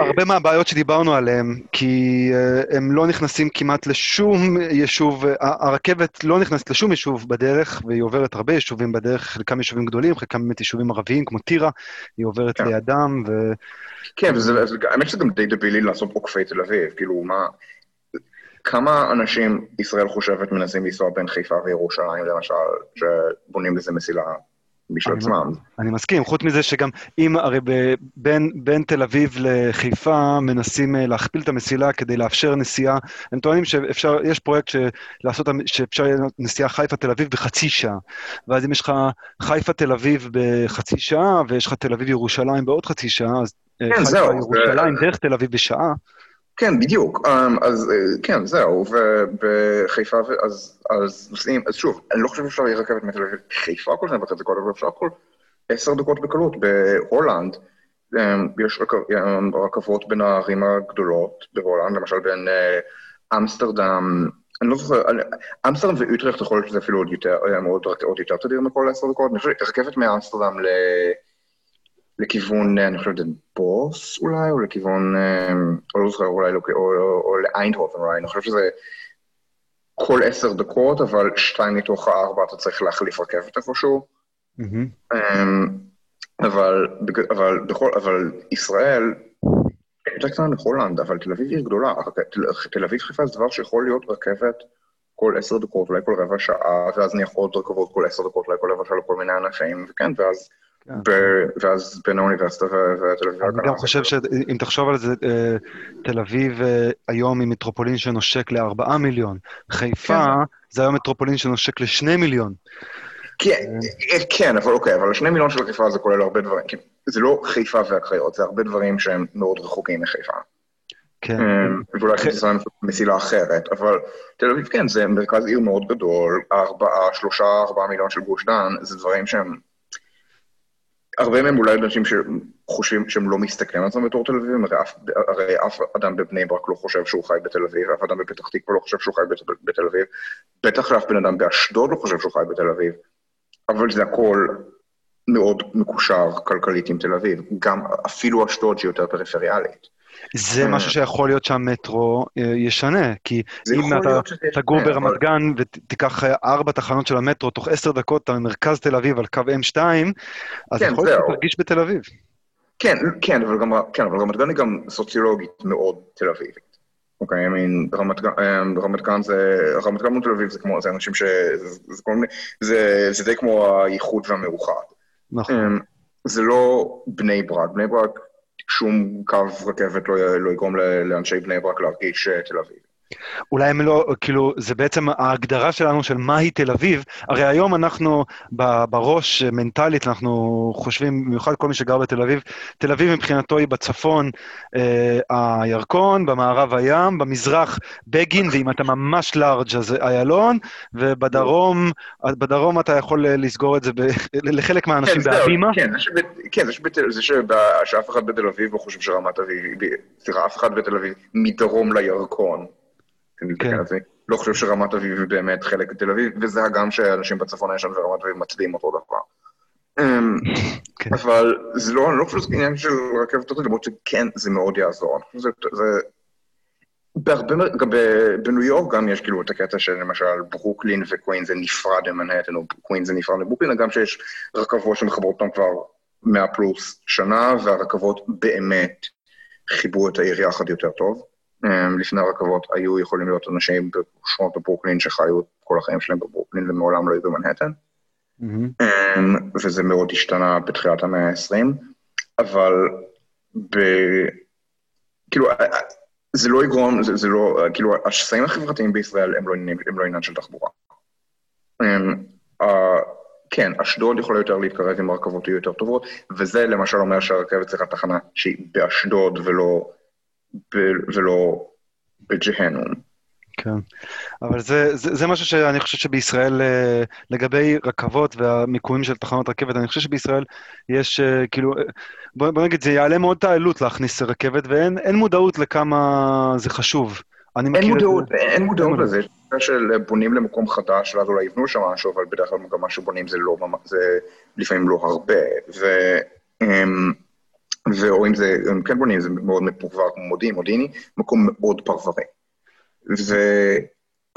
הרבה מהבעיות שדיברנו עליהן, כי הם לא נכנסים כמעט לשום יישוב, הרכבת לא נכנסת לשום יישוב בדרך, והיא עוברת הרבה יישובים בדרך, חלקם יישובים גדולים, חלקם באמת יישובים ערביים, כמו טירה, היא עוברת כן. לידם, ו... כן, האמת שזה גם די דבילי לעשות עוקפי תל אביב, כאילו, מה... כמה אנשים ישראל חושבת מנסים לנסוע בין חיפה וירושלים, למשל, שבונים לזה מסילה משל עצמם? אני מסכים, חוץ מזה שגם אם, הרי ב, בין, בין תל אביב לחיפה מנסים אה, להכפיל את המסילה כדי לאפשר נסיעה, הם טוענים שאפשר, יש פרויקט לעשות, שאפשר נסיעה חיפה-תל אביב בחצי שעה, ואז אם יש לך חיפה-תל אביב בחצי שעה, ויש לך תל אביב-ירושלים בעוד חצי שעה, אז אה, כן, חיפה-ירושלים דרך תל אביב בשעה. כן, בדיוק. Um, אז uh, כן, זהו, ובחיפה, אז, אז נוסעים, אז שוב, אני לא חושב שאפשר יהיה רכבת מתל אביב חיפה כל שתיים וחצי דקות, אבל אפשר כל עשר דקות בקלות. בהולנד um, יש um, רכבות בין הערים הגדולות בהולנד, למשל בין uh, אמסטרדם, אני לא זוכר, אמסטרדם ואוטרכט יכול להיות שזה אפילו עוד יותר, עוד, עוד יותר תדיר מכל עשר דקות. אני חושב, רכבת מאמסטרדם ל... לכיוון, אני חושב, בוס אולי, או לכיוון, אה, או לא זוכר, אולי, לא, או, לאיינדהופן אולי, אני חושב שזה כל עשר דקות, אבל שתיים מתוך הארבע אתה צריך להחליף רכבת איפשהו. Mm-hmm. אבל, אבל, בכל, אבל ישראל, יותר קטנה מחולנד, אבל תל אביב היא גדולה. תל, תל אביב חיפה זה דבר שיכול להיות רכבת כל עשר דקות, אולי כל רבע שעה, ואז נניח עוד רכבות כל עשר דקות, אולי כל רבע שעה לכל מיני ענפים, וכן, ואז... כן. ואז בין האוניברסיטה ותל אביב. אני גם חושב שאם תחשוב על זה, אה, תל אביב אה, היום היא מטרופולין שנושק לארבעה מיליון. חיפה כן. זה היום מטרופולין שנושק לשני מיליון. כן, אה, כן, אבל אוקיי, אבל השני מיליון של חיפה זה כולל הרבה דברים. זה לא חיפה והקריות, זה הרבה דברים שהם מאוד רחוקים מחיפה. כן. ואולי חיפה מסילה אחרת, אבל תל אביב כן, זה מרכז עיר מאוד גדול, ארבעה, שלושה, ארבעה מיליון של גוש דן, זה דברים שהם הרבה מהם אולי אנשים שחושבים שהם לא מסתכלים על עצמם בתור תל אביבים, הרי הרי אף אדם בבני ברק לא חושב שהוא חי בתל אביב, אף אדם בפתח תקווה לא חושב שהוא חי בת, בתל אביב, בטח שאף בן אדם באשדוד לא חושב שהוא חי בתל אביב, אבל זה הכל מאוד מקושר כלכלית עם תל אביב, גם אפילו אשדוד שהיא יותר פריפריאלית. זה משהו שיכול להיות שהמטרו ישנה, כי אם אתה תגור ברמת גן ותיקח ארבע תחנות של המטרו, תוך עשר דקות אתה במרכז תל אביב על קו M2, אז כן, יכול להיות שתרגיש בתל אביב. כן, כן, אבל גם, כן, אבל רמת גן היא גם סוציולוגית מאוד תל אביבית. אוקיי, I mean, רמת גן, רמת גן זה, רמת גן מול תל אביב זה כמו, זה אנשים ש... זה, זה, זה, זה די כמו הייחוד והמאוחד. נכון. זה לא בני ברק, בני ברק, שום קו רכבת לא, לא יגרום לאנשי בני ברק להרגיש תל אביב. אולי הם לא, כאילו, זה בעצם ההגדרה שלנו של מהי תל אביב. הרי היום אנחנו בראש, מנטלית, אנחנו חושבים, במיוחד כל מי שגר בתל אביב, תל אביב מבחינתו היא בצפון אה, הירקון, במערב הים, במזרח בגין, ואם אתה ממש לארג' אז איילון, ובדרום, בדרום אתה יכול לסגור את זה ב, לחלק מהאנשים כן, בהבימה. כן, כן, זה שאף אחד בתל אביב לא חושב שרמת אביב, סליחה, אף אחד בתל אביב מדרום לירקון. כן. לא חושב שרמת אביב היא באמת חלק מתל אביב, וזה הגם שאנשים בצפון הישן ורמת אביב מצביעים אותו דבר. אמ, כן. אבל זה לא, אני לא חושב שזה עניין של רכבת תחתית, למרות שכן, זה מאוד יעזור. אני חושב שזה... בהרבה, גם בניו יורק גם יש כאילו את הקטע של למשל ברוקלין וקווין זה נפרד ממנהטן, או קווין זה נפרד מברוקלין, גם שיש רכבות שמחברות אותם כבר 100 פלוס שנה, והרכבות באמת חיברו את העיר יחד יותר טוב. אמ, לפני הרכבות היו יכולים להיות אנשים בשכונות בברוקלין שחיו כל החיים שלהם בברוקלין ומעולם לא היו במנהטן. Mm-hmm. וזה מאוד השתנה בתחילת המאה ה-20, אבל ב... כאילו, זה לא יגרום, זה, זה לא, כאילו, השסעים החברתיים בישראל הם לא, הם לא עניין של תחבורה. Uh, כן, אשדוד יכולה יותר להתקרב אם הרכבות יהיו יותר טובות, וזה למשל אומר שהרכבת צריכה תחנה שהיא באשדוד ולא ולא בג'הנום. כן, אבל זה, זה, זה משהו שאני חושב שבישראל, אה, לגבי רכבות והמיקומים של תחנות רכבת, אני חושב שבישראל יש, אה, כאילו, אה, בוא, בוא נגיד, זה יעלה מאוד את העלות להכניס רכבת, ואין מודעות לכמה זה חשוב. אני מכיר אין מודעות, את זה. אין מודעות לזה, יש של בונים למקום חדש, ואז אולי יבנו שם משהו, אבל בדרך כלל גם מה שבונים זה לא, זה לפעמים לא הרבה, ו... ואו אם זה, הם כן בונים, זה מאוד מפורבר כמו מודיעין, מודיעיני, מקום מאוד פרברי. ו...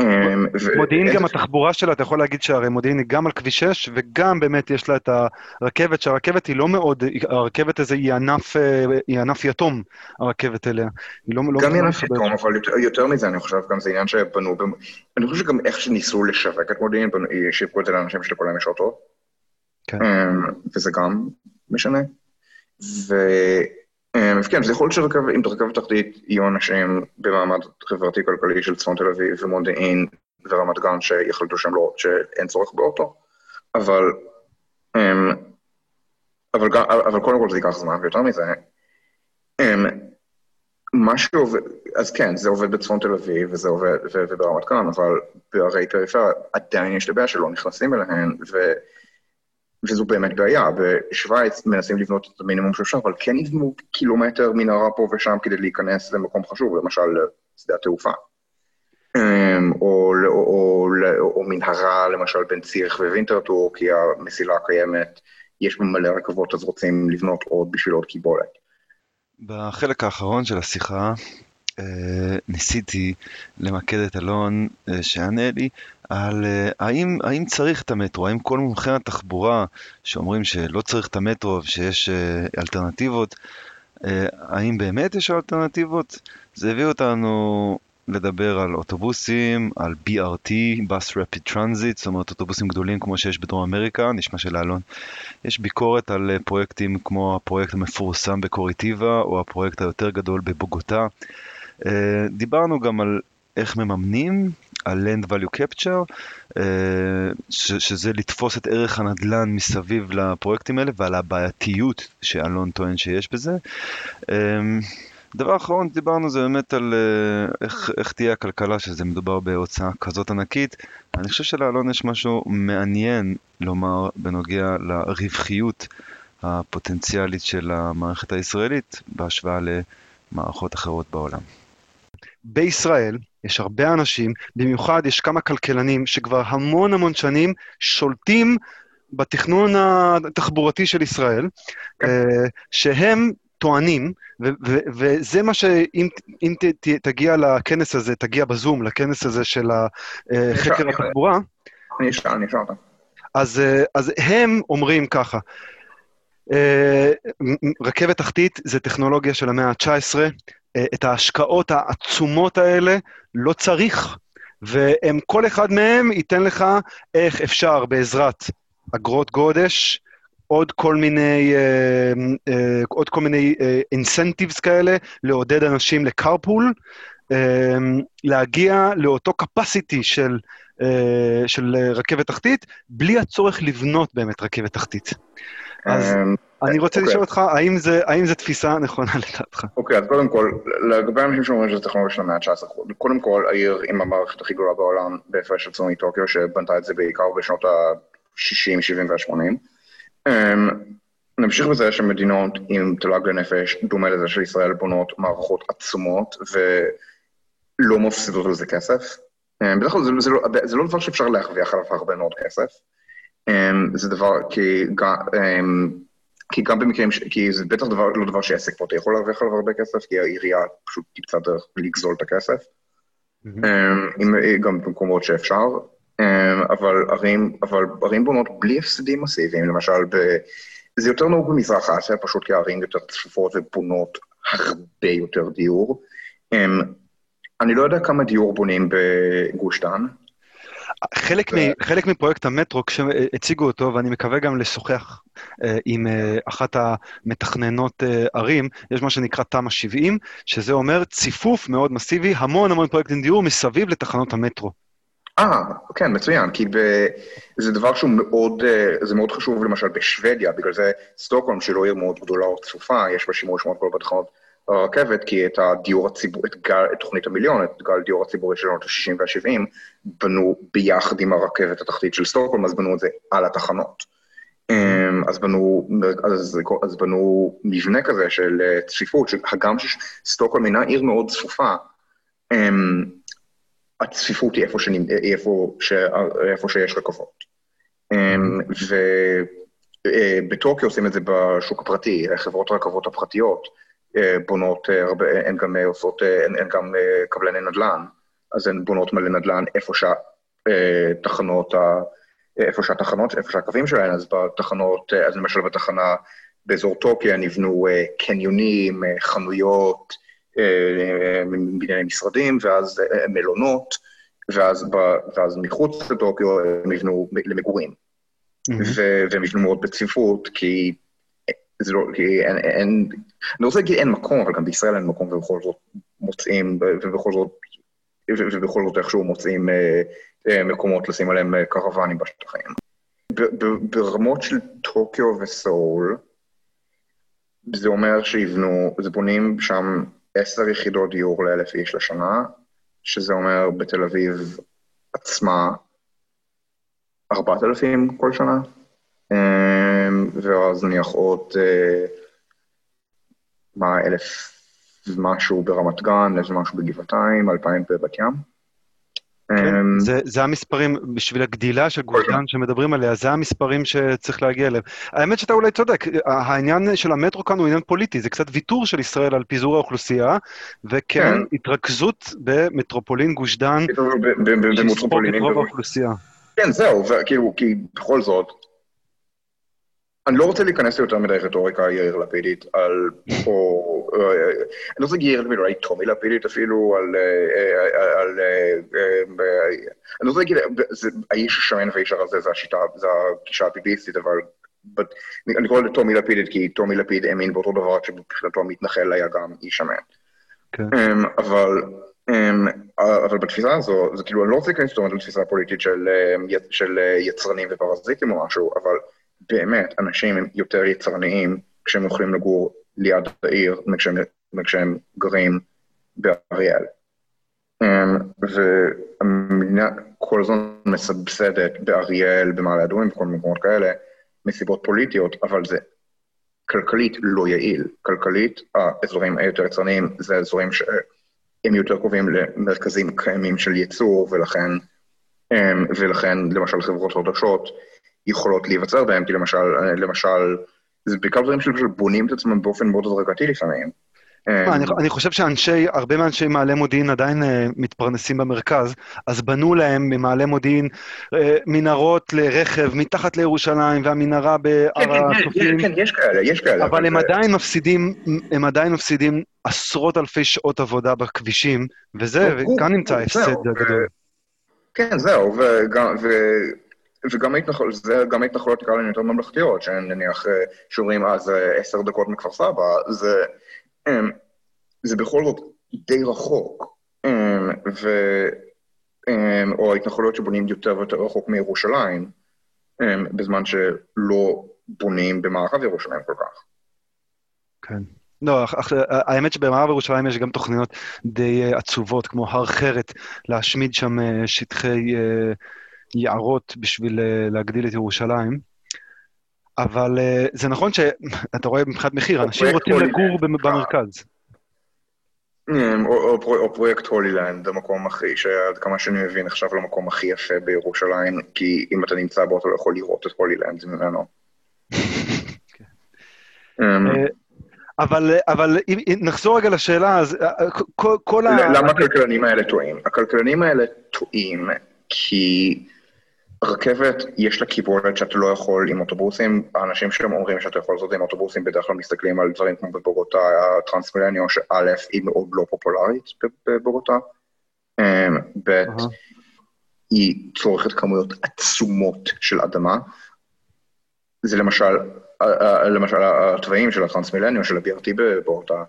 אמ, מודיעין גם התחבורה שלה, אתה יכול להגיד שהרי מודיעין היא גם על כביש 6, וגם באמת יש לה את הרכבת, שהרכבת היא לא מאוד, הרכבת הזה היא ענף, אה, היא ענף יתום, הרכבת אליה. היא לא, לא גם היא ענף יתום, אבל יותר, יותר מזה, אני חושב, גם זה עניין שבנו, אני חושב שגם איך שניסו לשווק את מודיעין, שיווקו את זה לאנשים שלכולם יש אוטו. כן. אמ, וזה גם משנה. וכן, זה יכול להיות שאם רכבת תחתית יהיו אנשים במעמד חברתי-כלכלי של צפון תל אביב ומודיעין ורמת גן שיחלטו שם לא, שאין צורך באוטו, אבל, אמ, אבל, אבל קודם כל זה ייקח זמן, ויותר מזה, מה שעובד, אז כן, זה עובד בצפון תל אביב וזה עובד, וברמת גן, אבל בערי פריפריה עדיין יש את הבעיה שלא נכנסים אליהן, ו... וזו באמת בעיה. בשוויץ מנסים לבנות את המינימום שאפשר, אבל כן יבנו קילומטר מנהרה פה ושם כדי להיכנס למקום חשוב, למשל שדה התעופה. אמ, או, או, או, או, מנהרה, למשל, בין ציריך ווינטרטור, כי המסילה הקיימת, יש מלא רכבות, אז רוצים לבנות עוד בשביל עוד קיבולת. בחלק האחרון של השיחה, אה, ניסיתי למקד את אלון אה, שיענה לי על אה, האם, האם צריך את המטרו, האם כל מומחי התחבורה שאומרים שלא צריך את המטרו ושיש אלטרנטיבות, האם באמת יש אלטרנטיבות? זה הביא אותנו לדבר על אוטובוסים, על BRT, Bus Rapid Transit, זאת אומרת אוטובוסים גדולים כמו שיש בדרום אמריקה, נשמע שלאלון. יש ביקורת על פרויקטים כמו הפרויקט המפורסם בקוריטיבה, או הפרויקט היותר גדול בבוגוטה. אה, דיברנו גם על איך מממנים, על Land Value Capture, אה, שזה לתפוס את ערך הנדל"ן מסביב לפרויקטים האלה ועל הבעייתיות שאלון טוען שיש בזה. אה, דבר אחרון דיברנו זה באמת על איך, איך תהיה הכלכלה שזה מדובר בהוצאה כזאת ענקית. אני חושב שלאלון יש משהו מעניין לומר בנוגע לרווחיות הפוטנציאלית של המערכת הישראלית בהשוואה למערכות אחרות בעולם. בישראל יש הרבה אנשים, במיוחד יש כמה כלכלנים שכבר המון המון שנים שולטים בתכנון התחבורתי של ישראל, כן. אה, שהם טוענים, וזה מה שאם תגיע לכנס הזה, תגיע בזום, לכנס הזה של חקר התחבורה, אני אשאל, אני אשאל אותם. אז, אז הם אומרים ככה, רכבת תחתית זה טכנולוגיה של המאה ה-19, את ההשקעות העצומות האלה לא צריך, וכל אחד מהם ייתן לך איך אפשר בעזרת אגרות גודש, עוד כל מיני, אה, אה, עוד כל מיני אינסנטיבס אה, כאלה, לעודד אנשים לקרפול, אה, להגיע לאותו capacity של, אה, של רכבת תחתית, בלי הצורך לבנות באמת רכבת תחתית. אז אה, אני רוצה אוקיי. לשאול אותך, האם זה תפיסה נכונה לדעתך? אוקיי, אז קודם כל, לגבי אנשים שאומרים שזו טכנולוגיה של המאה ה-19, קודם כל, העיר עם המערכת הכי גדולה בעולם, בהפרש עצמי טוקיו, שבנתה את זה בעיקר בשנות ה-60, 70 וה-80. Um, נמשיך בזה שמדינות עם תל"ג לנפש, דומה לזה של ישראל, בונות מערכות עצומות ולא מפסידות על זה כסף. Um, בדרך כלל זה, זה, לא, זה לא דבר שאפשר להרוויח עליו הרבה מאוד כסף. Um, זה דבר, כי, כי גם במקרים, כי זה בטח דבר, לא דבר שעסק פרטי יכול להרוויח עליו הרבה כסף, כי העירייה פשוט תמצא דרך לגזול את הכסף. Mm-hmm. גם במקומות שאפשר. אמ, אבל ערים, אבל ערים בונות בלי הפסדים מסיביים, למשל, ב... זה יותר נהוג במזרח אסיה, פשוט כי הערים יותר צפופות ובונות הרבה יותר דיור. אמ, אני לא יודע כמה דיור בונים בגוש דן. חלק, ו... מ, חלק מפרויקט המטרו, כשהציגו אותו, ואני מקווה גם לשוחח אה, עם אה, אחת המתכננות אה, ערים, יש מה שנקרא תמ"א 70, שזה אומר ציפוף מאוד מסיבי, המון המון פרויקטים דיור מסביב לתחנות המטרו. אה, כן, מצוין, כי ב... זה דבר שהוא מאוד, זה מאוד חשוב למשל בשוודיה, בגלל זה סטוקהולם, שהיא לא עיר מאוד גדולה או צפופה, יש בה שימוש מאוד גדול בתחנות הרכבת, כי את הדיור הציבורי, את, גל, את תוכנית המיליון, את גל הדיור הציבורי של שנות ה-60 וה-70, בנו ביחד עם הרכבת התחתית של סטוקהולם, אז בנו את זה על התחנות. אמ, אז בנו, אז, אז בנו מבנה כזה של אה, צפיפות, הגם שסטוקהולם אינה עיר מאוד צפופה, אמ, הצפיפות היא איפה, שנמד... איפה, ש... איפה שיש רכבות. אמ, ובטוקיו עושים את זה בשוק הפרטי, חברות הרכבות הפרטיות אה, בונות אה, הרבה, הן גם עושות, אה, הן, הן גם קבלני נדל"ן, אז הן בונות מלא נדל"ן איפה שהתחנות, איפה שהתחנות, איפה שהקווים שלהן, אז בתחנות, אז למשל בתחנה באזור טוקיה נבנו קניונים, חנויות, מבנייני משרדים, ואז אה, מלונות, ואז, ב, ואז מחוץ לטוקיו הם יבנו למגורים. Mm-hmm. והם יבנו מאוד בצפיפות, כי זה לא, אין, אין, אני רוצה להגיד אין מקום, אבל גם בישראל אין מקום, ובכל זאת מוצאים, ובכל זאת, ובכל זאת איכשהו מוצאים אה, אה, מקומות לשים עליהם אה, קרוונים בשטחים. ברמות של טוקיו וסאול, זה אומר שיבנו, זה בונים שם עשר יחידות דיור לאלף איש לשנה, שזה אומר בתל אביב עצמה ארבעת אלפים כל שנה, אמ, ואז נניח עוד, אה, מה, אלף ומשהו ברמת גן, איזה משהו בגבעתיים, אלפיים בבת ים. כן, אמ, זה, זה המספרים, בשביל הגדילה של גוש שמדברים עליה, זה המספרים שצריך להגיע אליהם. האמת שאתה אולי צודק, העניין של המטרו כאן הוא עניין פוליטי, זה קצת ויתור של ישראל על פיזור האוכלוסייה, וכן, כן. התרכזות במטרופולין גוש דן, במטרופולין את רוב האוכלוסייה. כן, זהו, כאילו, כי בכל זאת, אני לא רוצה להיכנס ליותר מדי רטוריקה יאיר לפידית על, או, אה, אני לא רוצה להגיד יאיר לפידית, אולי טומי לפידית אפילו, על, אה, אה, על, אני לא רוצה להגיד, האיש השמן והאיש הרזה זה השיטה, זה הגישה הביביסטית, אבל אני קורא לטומי לפידית כי טומי לפיד האמין באותו דבר שבבחינתו המתנחל היה גם איש שמן. כן. אמ, אבל אמ, אבל בתפיסה הזו, זה כאילו, אני לא רוצה להיכנס יותר לתפיסה הפוליטית של יצרנים ופרזיטים או משהו, אבל באמת, אנשים הם יותר יצרניים כשהם יכולים לגור ליד העיר מכשהם, מכשהם גרים באריאל. Um, והמדינה כל הזמן מסבסדת באריאל, במעלה אדומים, בכל מיני מקומות כאלה, מסיבות פוליטיות, אבל זה כלכלית לא יעיל. כלכלית, האזורים היותר יצרניים זה אזורים שהם יותר קרובים למרכזים קיימים של ייצור, ולכן, um, ולכן למשל חברות חדשות יכולות להיווצר בהם, כי למשל, למשל זה בעיקר דברים שפשוט בונים את עצמם באופן מאוד הדרגתי לפעמים. מה, אני, אני חושב שאנשי, הרבה מאנשי מעלה מודיעין עדיין uh, מתפרנסים במרכז, אז בנו להם ממעלה מודיעין uh, מנהרות לרכב מתחת לירושלים והמנהרה בהר כן, כן. כן, כן, יש כאלה, יש כאלה. אבל הם עדיין מפסידים, הם עדיין מפסידים עשרות אלפי שעות עבודה בכבישים, וזה, ברור, וכאן נמצא ההפסד הגדול. כן, זהו, וגם. וגם ההתנחל... זה גם ההתנחלויות נקרא להן יותר ממלכתיות, שהן נניח אה, שאומרים, אה, זה עשר דקות מכפר סבא, זה, אמ, זה בכל זאת די רחוק. אמ, ו... אמ, או ההתנחלויות שבונים יותר ויותר רחוק מירושלים, בזמן שלא בונים במערב ירושלים כל כך. כן. לא, האמת שבמערב ירושלים יש גם תוכניות די אה, עצובות, כמו הר חרת, להשמיד שם אה, שטחי אה, יערות בשביל אה, להגדיל את ירושלים. אבל אה, זה נכון שאתה רואה מבחינת מחיר, אנשים רוצים לגור במ-. במרכז. אמ, או, או, פרו- או פרויקט הולילנד, המקום הכי, שעד כמה שאני מבין נחשב למקום הכי יפה בירושלים, כי אם אתה נמצא בו אתה לא יכול לראות את הולילנד ממנו. אמ, אה, אבל, אבל אם, נחזור רגע לשאלה, אז כל, כל ה... למה הכלכלנים האלה טועים? הכלכלנים האלה טועים כי רכבת, יש לה קיבולת שאתה לא יכול עם אוטובוסים, האנשים שם אומרים שאתה יכול לעשות עם אוטובוסים, בדרך כלל מסתכלים על דברים כמו בבוגוטה, הטרנסמילניו, שא' היא מאוד לא פופולרית בבוגוטה, אמ, ב' אהה. היא צורכת כמויות עצומות של אדמה. זה למשל, למשל התוואים של הטרנסמילניו, של ה-BRT בבוגוטה,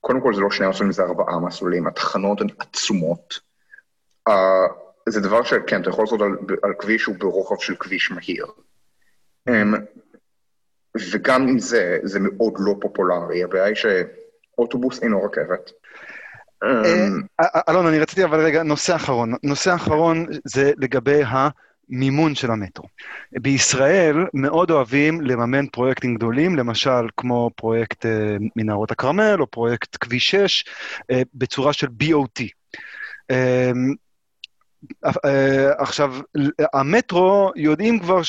קודם כל זה לא שני מסלולים, זה ארבעה מסלולים, התחנות הן עצומות. זה דבר שכן, אתה יכול לעשות על, על כביש שהוא ברוחב של כביש מהיר. Um, וגם עם זה, זה מאוד לא פופולרי, הבעיה היא שאוטובוס אינו רכבת. אה, אה, אלון, אני רציתי אבל רגע, נושא אחרון. נושא אחרון זה לגבי המימון של המטרו. בישראל מאוד אוהבים לממן פרויקטים גדולים, למשל כמו פרויקט אה, מנהרות הכרמל או פרויקט כביש 6, אה, בצורה של BOT. אה, אה, עכשיו, המטרו יודעים כבר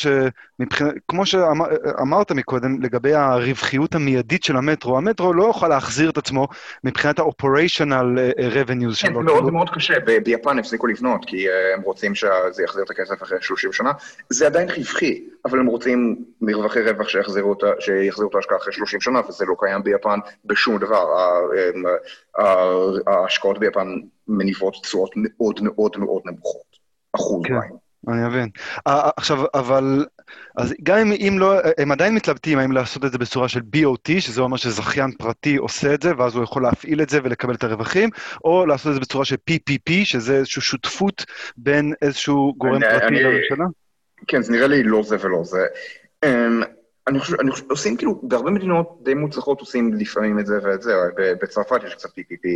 שמבחינת, כמו שאמרת מקודם, לגבי הרווחיות המיידית של המטרו, המטרו לא יוכל להחזיר את עצמו מבחינת ה-operational אה, revenues כן, שלו. זה מאוד כאילו, מאוד קשה, ביפן הפסיקו לבנות, כי אה, הם רוצים שזה יחזיר את הכסף אחרי 30 שנה. זה עדיין רווחי, אבל הם רוצים מרווחי רווח שיחזירו את ההשקעה אחרי 30 שנה, וזה לא קיים ביפן בשום דבר. ההשקעות ביפן מניבות תשואות מאוד מאוד מאוד נמוכות. אחוז כן. אני מבין. אה, עכשיו, אבל, אז גם אם, אם לא, הם עדיין מתלבטים האם לעשות את זה בצורה של BOT, שזה אומר שזכיין פרטי עושה את זה, ואז הוא יכול להפעיל את זה ולקבל את הרווחים, או לעשות את זה בצורה של PPP, שזה איזושהי שותפות בין איזשהו גורם אני- פרטי לממשלה. כן, זה נראה לי לא זה ולא זה. Um, אני חושב, אני חושב, עושים כאילו, בהרבה מדינות די מוצלחות עושים לפעמים את זה ואת זה, בצרפת יש קצת PPP,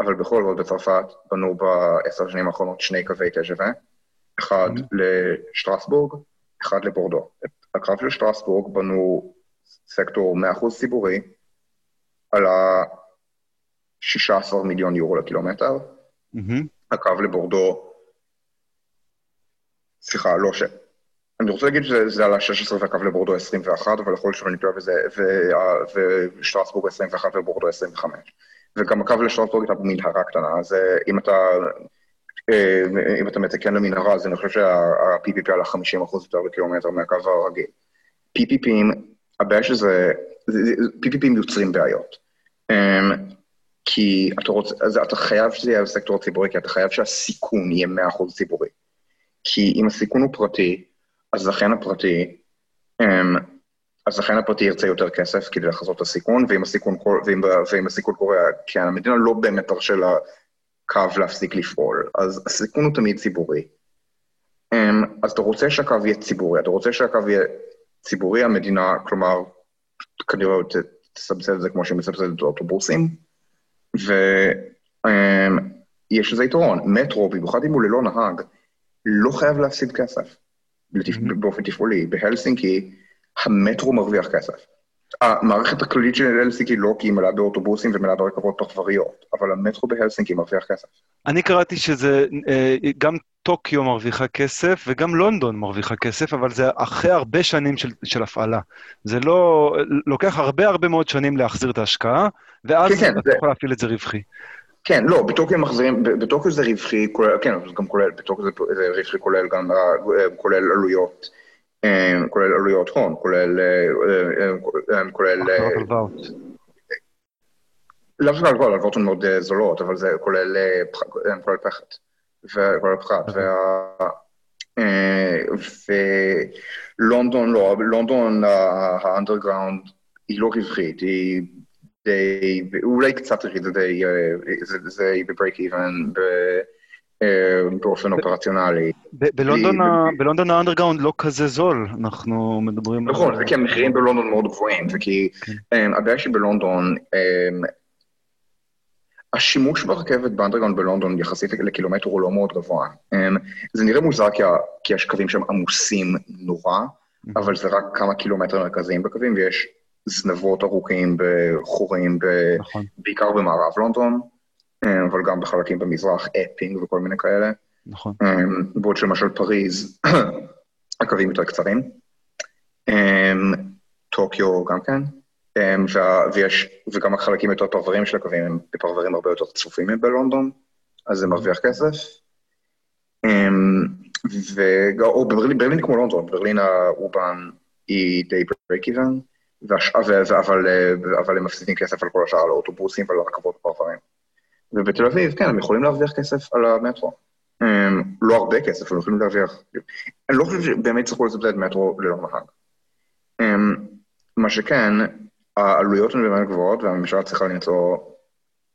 אבל בכל זאת בצרפת בנו בעשר השנים האחרונות שני קווי TGV, אחד Mhm. לשטרסבורג, אחד לבורדו. את הקו של שטרסבורג בנו סקטור 100% ציבורי, על ה-16 מיליון יורו לקילומטר, מהמם. הקו לבורדו, סליחה, לא ש... אני רוצה להגיד שזה על ה-16 והקו לבורדו 21, אבל יכול להיות שאני טועה בזה, ו- ושטרסבורג 21 ובורדו 25. וגם הקו לשטרסבורג הייתה במנהרה קטנה, אז אה, אם אתה, אם אתה מתקן למנהרה, אז אני חושב שה-PPP עלה 50% יותר לקילומטר מהקו הרגיל. PPPים, הבעיה שזה, זה- זה- PPPים יוצרים בעיות. אמ, כי אתה רוצה, אז אתה חייב שזה יהיה בסקטור הציבורי, כי אתה חייב שהסיכון יהיה 100% ציבורי. כי אם הסיכון הוא פרטי, אז הזכיין הפרטי, אמ, הזכיין הפרטי ירצה יותר כסף כדי לחזות את הסיכון, ואם הסיכון, ואם, הסיכון קורה, כי המדינה לא באמת תרשה לקו להפסיק לפעול, אז הסיכון הוא תמיד ציבורי. אמ, אז אתה רוצה שהקו יהיה ציבורי, אתה רוצה שהקו יהיה ציבורי, המדינה, כלומר, כנראה תסבסד את זה כמו שהיא מסבסדת את האוטובוסים, ויש לזה יתרון. מטרו, במיוחד אם הוא ללא נהג, לא חייב להפסיד כסף. Mhm. באופן תפעולי. בהלסינקי, המטרו מרוויח כסף. המערכת הכללית של הלסינקי לא כי היא מלאה באוטובוסים ומלאה ברכבות פרבריות, אבל המטרו בהלסינקי מרוויח כסף. אני קראתי שזה, אה, גם טוקיו מרוויחה כסף וגם לונדון מרוויחה כסף, אבל זה אחרי הרבה שנים של, של הפעלה. זה לא, לוקח הרבה הרבה מאוד שנים להחזיר את ההשקעה, ואז כן, כן, אתה זה... יכול להפעיל את זה רווחי. כן, לא, בטוקיו מחזירים, בטוקיו זה רווחי, כולל, כן, זה גם כולל, בטוקיו זה, זה רווחי כולל גם, אה, כולל עלויות, אה, כולל עלויות הון, כולל, אה, כולל... לאו דווקא הלוואות, הלוואות הן מאוד זולות, אבל זה כולל פחת, וכולל פחת, ולונדון לא, לונדון האנדרגראונד היא לא איבן, באופן אופרציונלי. בלונדון האנדרגאונד לא כזה זול, אנחנו מדברים... נכון, זה כי המחירים בלונדון מאוד גבוהים, וכי כן. הבעיה שבלונדון, השימוש ברכבת באנדרגאונד בלונדון יחסית לקילומטר הוא לא מאוד גבוה. זה נראה מוזר כי יש קווים שם עמוסים נורא, אבל זה רק כמה קילומטרים מרכזיים בקווים, ויש זנבות ארוכים בחורים. נכון. בעיקר במערב לונדון, אה, אבל גם בחלקים במזרח, אפינג וכל מיני כאלה. נכון. אה, בעוד שלמשל פריז, הקווים יותר קצרים. אה, טוקיו גם כן. ויש, וגם החלקים יותר פרברים של הקווים הם בפרברים הרבה יותר צפופים מבלונדון, אז זה מרוויח כסף. או בברלין כמו לונדון, ברלין ה U-Bahn היא די break. ו... אבל, אבל הם מפסידים כסף על כל השאר, על האוטובוסים ועל הרכבות פרברים. ובתל אביב, כן, הם יכולים להרוויח כסף על המטרו. לא הרבה כסף, הם יכולים להרוויח... אני לא חושב שבאמת יצטרכו לסבסד מטרו ללא נהג. מה שכן, העלויות הן באמת גבוהות, והממשלה צריכה למצוא...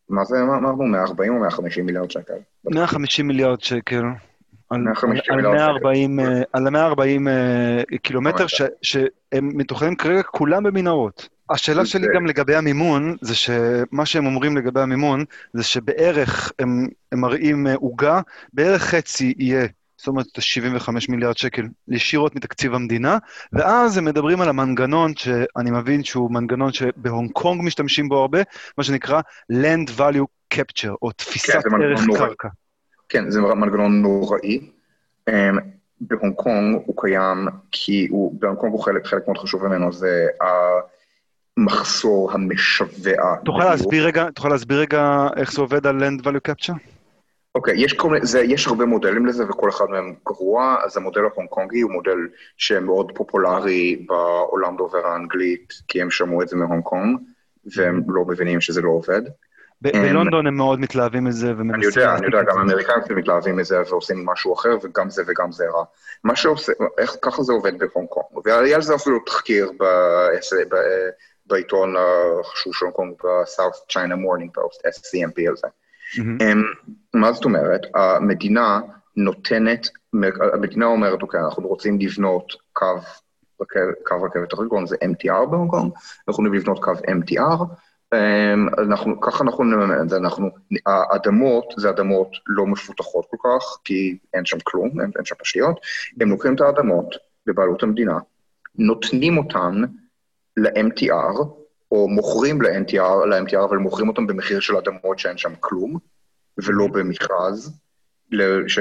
מה זה, מה אמרנו? 140 או 150 מיליארד שקל? 150 מיליארד שקל. על 140, אה, על 140 אה, קילומטר שהם מתוכננים כרגע כולם במנהרות. השאלה שלי גם לגבי המימון, זה שמה שהם אומרים לגבי המימון, זה שבערך הם, הם מראים אה, עוגה, בערך חצי יהיה, זאת אומרת 75 מיליארד שקל ישירות מתקציב המדינה, ואז הם מדברים על המנגנון, שאני מבין שהוא מנגנון שבהונג קונג משתמשים בו הרבה, מה שנקרא Land Value Capture, או תפיסת כן, ערך קרקע. כן, זה מנגנון נוראי. Um, בהונג קונג הוא קיים כי הוא, בהונג קונג הוא חלק, חלק מאוד חשוב ממנו, זה המחסור המשווע. תוכל להסביר רגע, תוכל להסביר רגע איך זה עובד על Land Value Capture? אוקיי, okay, יש, זה, יש הרבה מודלים לזה וכל אחד מהם גרוע, אז המודל ההונג קונגי הוא מודל שמאוד פופולרי בעולם דובר האנגלית, כי הם שמעו את זה מהונג קונג, והם לא מבינים שזה לא עובד. בלונדון הם מאוד מתלהבים מזה ומנסים... אני יודע, אני יודע, גם האמריקאים מתלהבים מזה ועושים משהו אחר, וגם זה וגם זה רע. מה שעושה, איך, ככה זה עובד בהונג קונג. והיה על זה אפילו תחקיר בעיתון החשוב של הונג קונג, ב-South China Morning Post, SCMP על זה. מה זאת אומרת? המדינה נותנת, המדינה אומרת, אוקיי, אנחנו רוצים לבנות קו קו רכבת הרגון זה MTR בהונג קונג, אנחנו יכולים לבנות קו MTR, אמ, אנחנו, ככה אנחנו נממן את זה, אנחנו, האדמות זה אדמות לא מפותחות כל כך, כי אין שם כלום, אין, אין שם תשתיות, הם לוקחים את האדמות בבעלות המדינה, נותנים אותן ל-MTR, או מוכרים ל-MTR, ל-MTR, אבל מוכרים אותן במחיר של אדמות שאין שם כלום, ולא במכרז, ש...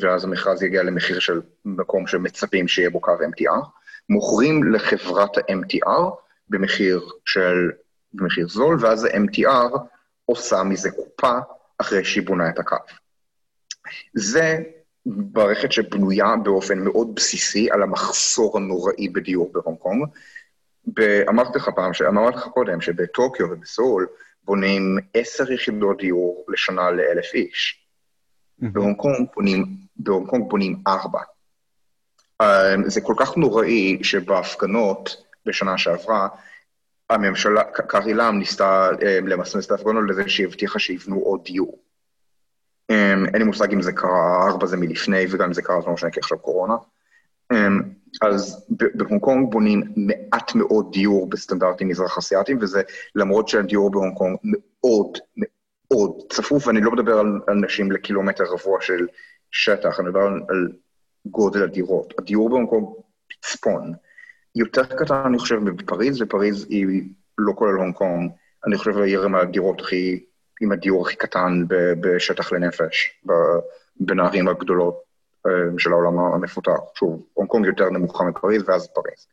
ואז המכרז יגיע למחיר של מקום שמצפים שיהיה בו קו MTR, מוכרים לחברת ה-MTR במחיר של במחיר זול, ואז ה-MTR עושה מזה קופה אחרי שהיא בונה את הקו. זה מערכת שבנויה באופן מאוד בסיסי על המחסור הנוראי בדיור בהונג קונג. אמרתי לך פעם, אמרתי לך קודם, שבטוקיו ובסאול בונים עשר יחידות דיור לשנה לאלף איש. בהונג קונג בונים, בהונג קונג בונים ארבע. אמ, זה כל כך נוראי שבהפגנות בשנה שעברה, הממשלה, קארי לאם ניסתה אה, למסמס את ההפגנות לזה שהיא הבטיחה שיבנו עוד דיור. אמ, אין לי מושג אם זה קרה, ארבע זה מלפני, וגם אם זה קרה, זה לא משנה כי עכשיו קורונה. אז בהונג קונג בונים מעט מאוד דיור בסטנדרטים מזרח אסיאתיים, וזה למרות שהדיור בהונג קונג מאוד מאוד צפוף, ואני לא מדבר על אנשים לקילומטר רבוע של שטח, אני מדבר על, על גודל הדירות. הדיור בהונג קונג צפוף. יותר קטן, אני חושב, בפריז, ופריז היא לא כולל הונג קונג. אני חושב העיר עם הדירות הכי, עם הדיור הכי קטן בשטח לנפש, בין הערים הגדולות של העולם המפותח. שוב, הונג קונג יותר נמוכה מפריז, ואז פריז.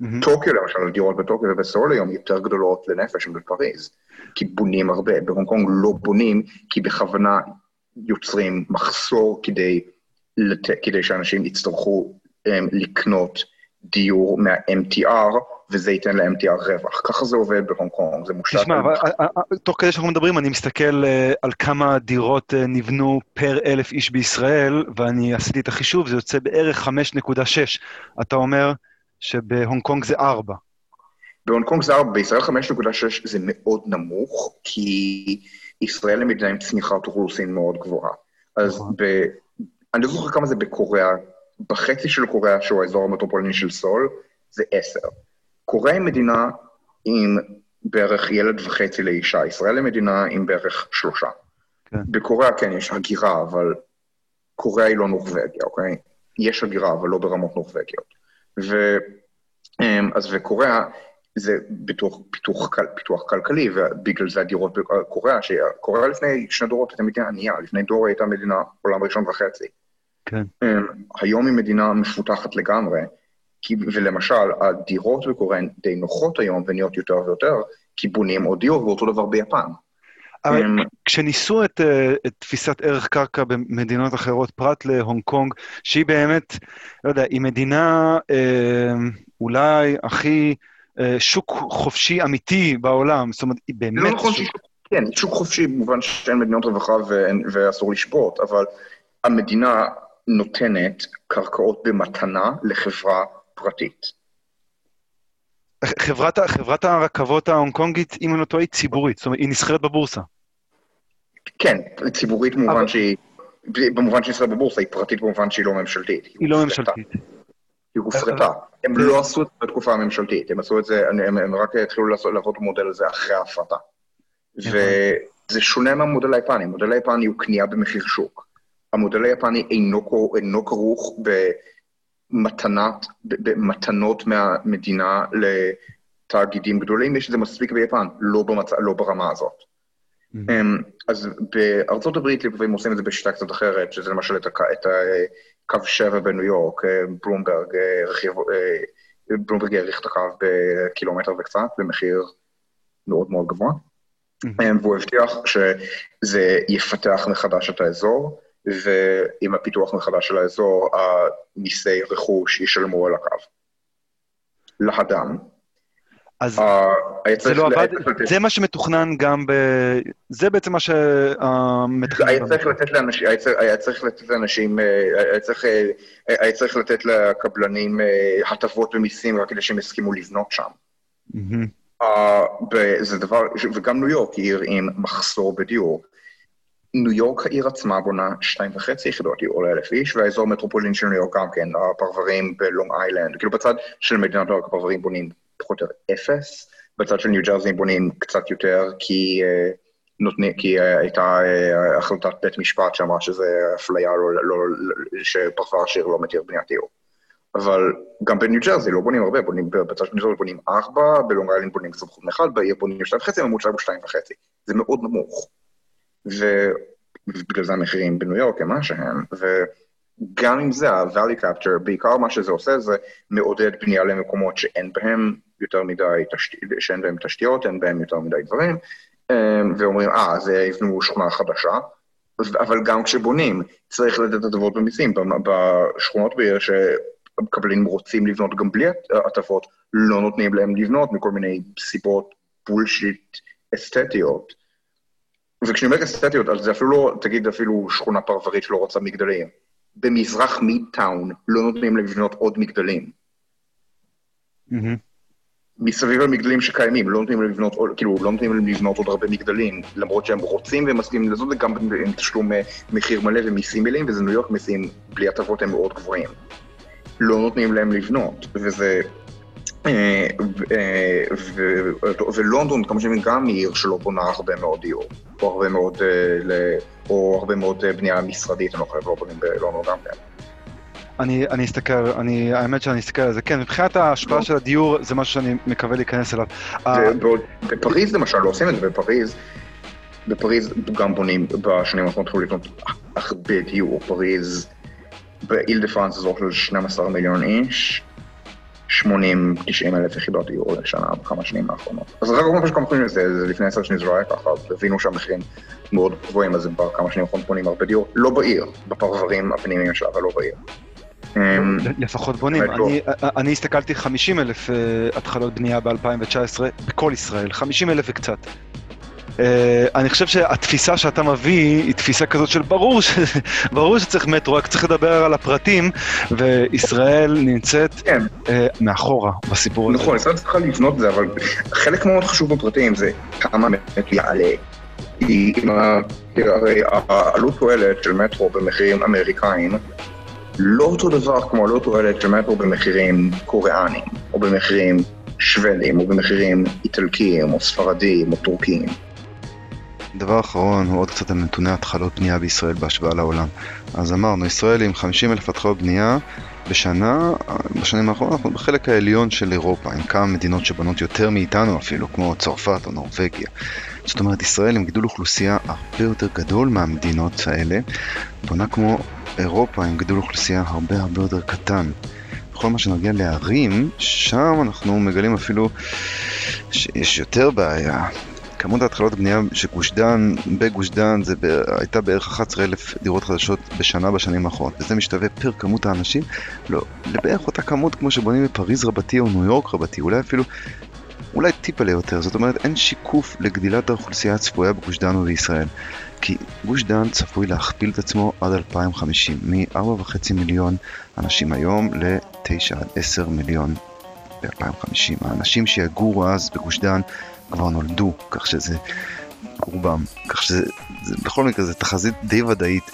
Mm-hmm. טוקיו, למשל, הדירות בטוקיו ובסול היום יותר גדולות לנפש מבפריז, כי בונים הרבה. בהונג קונג לא בונים, כי בכוונה יוצרים מחסור כדי, לת... כדי שאנשים יצטרכו um, לקנות דיור מה-MTR, וזה ייתן ל-MTR רווח. ככה זה עובד בהונג קונג, זה מושחת. תשמע, אבל, אה, אה, תוך כדי שאנחנו מדברים, אני מסתכל על כמה דירות נבנו פר אלף איש בישראל, ואני עשיתי את החישוב, זה יוצא בערך 5.6. אתה אומר, שבהונג קונג זה 4. בהונג קונג זה 4, בישראל 5.6 זה מאוד נמוך, כי ישראל היא מדינה עם צמיחת אוכלוסין מאוד גבוהה. אז נכון. ב... אני לא זוכר כמה זה בקוריאה, בחצי של קוריאה, שהוא האזור המטרופוליני של סול, זה 10. קוריאה היא מדינה עם בערך ילד וחצי לאישה, ישראל היא מדינה עם בערך שלושה. כן. בקוריאה כן יש הגירה, אבל קוריאה היא לא נורבגיה, אוקיי? יש הגירה, אבל לא ברמות נורבגיות. ו... אמ, אז וקוריאה זה פיתוח, פיתוח, פיתוח כלכלי, ובגלל זה הדירות בקוריאה, שקוריאה לפני שני דורות הייתה מדינה ענייה, לפני דור הייתה מדינה עולם ראשון וחצי. כן. אמ, היום היא מדינה מפותחת לגמרי, כי, ולמשל, הדירות בקוריאה הן די נוחות היום ונהיות יותר ויותר, כי בונים עוד דיור, ואותו דבר ביפן. אבל הם... כשניסו את, אה, את תפיסת ערך קרקע במדינות אחרות, פרט להונג קונג, שהיא באמת, לא יודע, היא מדינה אה, אולי הכי אה, שוק חופשי אמיתי בעולם, זאת אומרת, היא באמת... לא נכון, שוק... כן, שוק חופשי במובן שאין מדינות רווחה ואין, ואסור לשבות, אבל המדינה נותנת קרקעות במתנה לחברה פרטית. חברת, חברת הרכבות ההונג קונגית, אם אני לא טועה, היא ציבורית, זאת אומרת, היא נסחרת בבורסה. כן, ציבורית במובן אבל... שהיא, במובן שהיא נסחרת בבורסה, היא פרטית במובן שהיא לא ממשלתית. היא לא ממשלתית. היא הופרטה. הם לא עשו את זה בתקופה הממשלתית, הם עשו את זה, הם רק התחילו לעבוד במודל הזה אחרי ההפרטה. וזה שונה מהמודל היפני, המודל היפני הוא קנייה במחיר שוק. המודל היפני אינו כרוך ב... מתנת, במתנות מהמדינה לתאגידים גדולים, יש את זה מספיק ביפן, לא, במצ... לא ברמה הזאת. Mm-hmm. אז בארצות הברית לפעמים עושים את זה בשיטה קצת אחרת, שזה למשל את, הק... את הקו 7 בניו יורק, אה, בלומברג, אה, רכיב... אה, בלומברג העריך את הקו בקילומטר וקצת, במחיר מאוד מאוד גבוה, mm-hmm. והוא הבטיח שזה יפתח מחדש את האזור, ועם הפיתוח מחדש של האזור, המיסי רכוש ישלמו על הקו. לאדם. אז uh, זה לא עבד, זה מה שמתוכנן גם ב... זה בעצם מה שמתוכנן. היה צריך לתת לאנשים, היה צריך לתת לאנשים, היה צריך, היה צריך לתת לקבלנים הטבות במיסים רק כדי שהם יסכימו לבנות שם. Mm-hmm. Uh, זה דבר, וגם ניו יורק היא עיר עם מחסור בדיור. ניו יורק העיר עצמה בונה שתיים וחצי יחידות דיור לאלף איש, והאזור המטרופולין של ניו יורק גם כן, הפרברים בלונג איילנד, כאילו בצד של מדינת יורק הפרברים בונים פחות או יותר אפס, בצד של ניו ג'רזי בונים קצת יותר, כי, uh, נותני, כי uh, הייתה uh, החלטת בית משפט שאמרה שזה אפליה, לא, לא, לא, שפרבר השיר לא מתיר בניית דיור. אבל גם בניו ג'רזי לא בונים הרבה, בונים, בצד של ניו ג'רזי בונים ארבע, בלונג איילנד בונים קצת פחות מאחד, בעיר בונים שתיים וחצי, ממוצע הוא שתיים וחצי. זה מאוד נמוך. ובגלל זה המחירים בניו יורק הם מה שהם, וגם עם זה, ה-value capture, בעיקר מה שזה עושה זה מעודד בנייה למקומות שאין בהם יותר מדי, תשת... שאין בהם תשתיות, אין בהם יותר מדי דברים, אמ, ואומרים, אה, אז יבנו שכונה חדשה, אבל גם כשבונים, צריך לתת הטבות במיסים. בשכונות בעיר שקבלנים רוצים לבנות גם בלי הטבות, לא נותנים להם לבנות מכל מיני סיבות בולשיט אסתטיות. וכשאני אומר אסתטיות, אז זה אפילו לא, תגיד אפילו שכונה פרברית שלא רוצה מגדלים. במזרח מידטאון לא נותנים לבנות עוד מגדלים. Mm-hmm. מסביב למגדלים שקיימים, לא נותנים לבנות, כאילו, לא נותנים לבנות עוד הרבה מגדלים, למרות שהם רוצים והם מסכימים לזאת, וגם עם תשלום אה, מחיר מלא ומיסים מלאים, וזה ניו יורק מיסים בלי הטבות הם מאוד גבוהים. לא נותנים להם לבנות, וזה ולונדון, כמו שאני גם עיר שלא בונה הרבה מאוד דיור, או הרבה מאוד, אה, או הרבה מאוד בנייה משרדית, אני לא חושב, לא בונים בלונדון גם כן. אני, אני אסתכל, אני, האמת שאני אסתכל על זה, כן, מבחינת ההשפעה של הדיור, זה משהו שאני מקווה להיכנס אליו. בפריז למשל לא עושים את זה, בפריז, בפריז גם בונים, בשנים האחרונות התחילו לבנות הרבה דיור, פריז, באיל דה פרנס אזור של 12 מיליון איש, 80-90 אלף יחידות דיור לשנה בכמה שנים האחרונות. אז רק מה שקוראים לזה, זה לפני עשר שנים זה לא היה ככה, הבינו שהמחירים מאוד גבוהים, אז בכמה שנים האחרונות בונים הרבה דיור, לא בעיר, בפרברים הפנימיים שלה, אבל לא בעיר. אמ, לפחות בונים. לא. אני הסתכלתי 50 אלף אה, התחלות בנייה ב-2019 בכל ישראל, 50 אלף וקצת. אה, אני חושב שהתפיסה שאתה מביא היא תפיסה כזאת של ברור, ש... ברור שצריך מטרו, רק צריך לדבר על הפרטים, וישראל נמצאת כן. אה, מאחורה בסיפור הזה. נכון, ישראל צריכה לבנות את זה, אבל חלק מאוד חשוב בפרטים זה כמה באמת יעלה. הרי העלות תועלת של מטרו במחירים אמריקאים לא אותו דבר כמו עלות תועלת של מטרו במחירים קוריאנים, או במחירים שוודים, או במחירים איטלקיים, או ספרדים, או טורקיים. דבר אחרון הוא עוד קצת על נתוני התחלות בנייה בישראל בהשוואה לעולם. אז אמרנו, ישראל עם 50 אלף התחלות בנייה בשנה, בשנים האחרונות אנחנו בחלק העליון של אירופה, עם כמה מדינות שבנות יותר מאיתנו אפילו, כמו צרפת או נורבגיה. זאת אומרת, ישראל עם גידול אוכלוסייה הרבה יותר גדול מהמדינות האלה, בונה כמו אירופה עם גידול אוכלוסייה הרבה הרבה יותר קטן. בכל מה שנוגע לערים, שם אנחנו מגלים אפילו שיש יותר בעיה. כמות ההתחלות בנייה של גוש דן, בגוש דן, זה. הייתה בערך 11,000 דירות חדשות בשנה בשנים האחרונות, וזה משתווה פר כמות האנשים, לא, לבערך אותה כמות כמו שבונים בפריז רבתי או ניו יורק רבתי, אולי אפילו, אולי טיפה ליותר, זאת אומרת אין שיקוף לגדילת האוכלוסייה הצפויה בגוש דן ובישראל. כי גוש דן צפוי להכפיל את עצמו עד 2050, מ-4.5 מיליון אנשים היום ל-9 עד 10 מיליון ב-2050. האנשים שיגורו אז בגוש דן כבר נולדו, כך שזה רובם, כך שזה, זה, בכל מקרה זה תחזית די ודאית.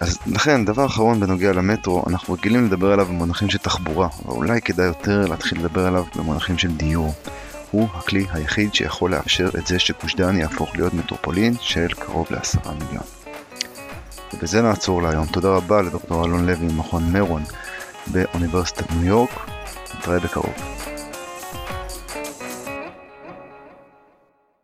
אז לכן, דבר אחרון בנוגע למטרו, אנחנו רגילים לדבר עליו במונחים של תחבורה, אבל אולי כדאי יותר להתחיל לדבר עליו במונחים של דיור. הוא הכלי היחיד שיכול לאפשר את זה שגוש דן יהפוך להיות מטרופולין של קרוב לעשרה מיליון. ובזה נעצור להיום. תודה רבה לדוקטור אלון לוי ממכון מרון באוניברסיטת ניו יורק. נתראה בקרוב.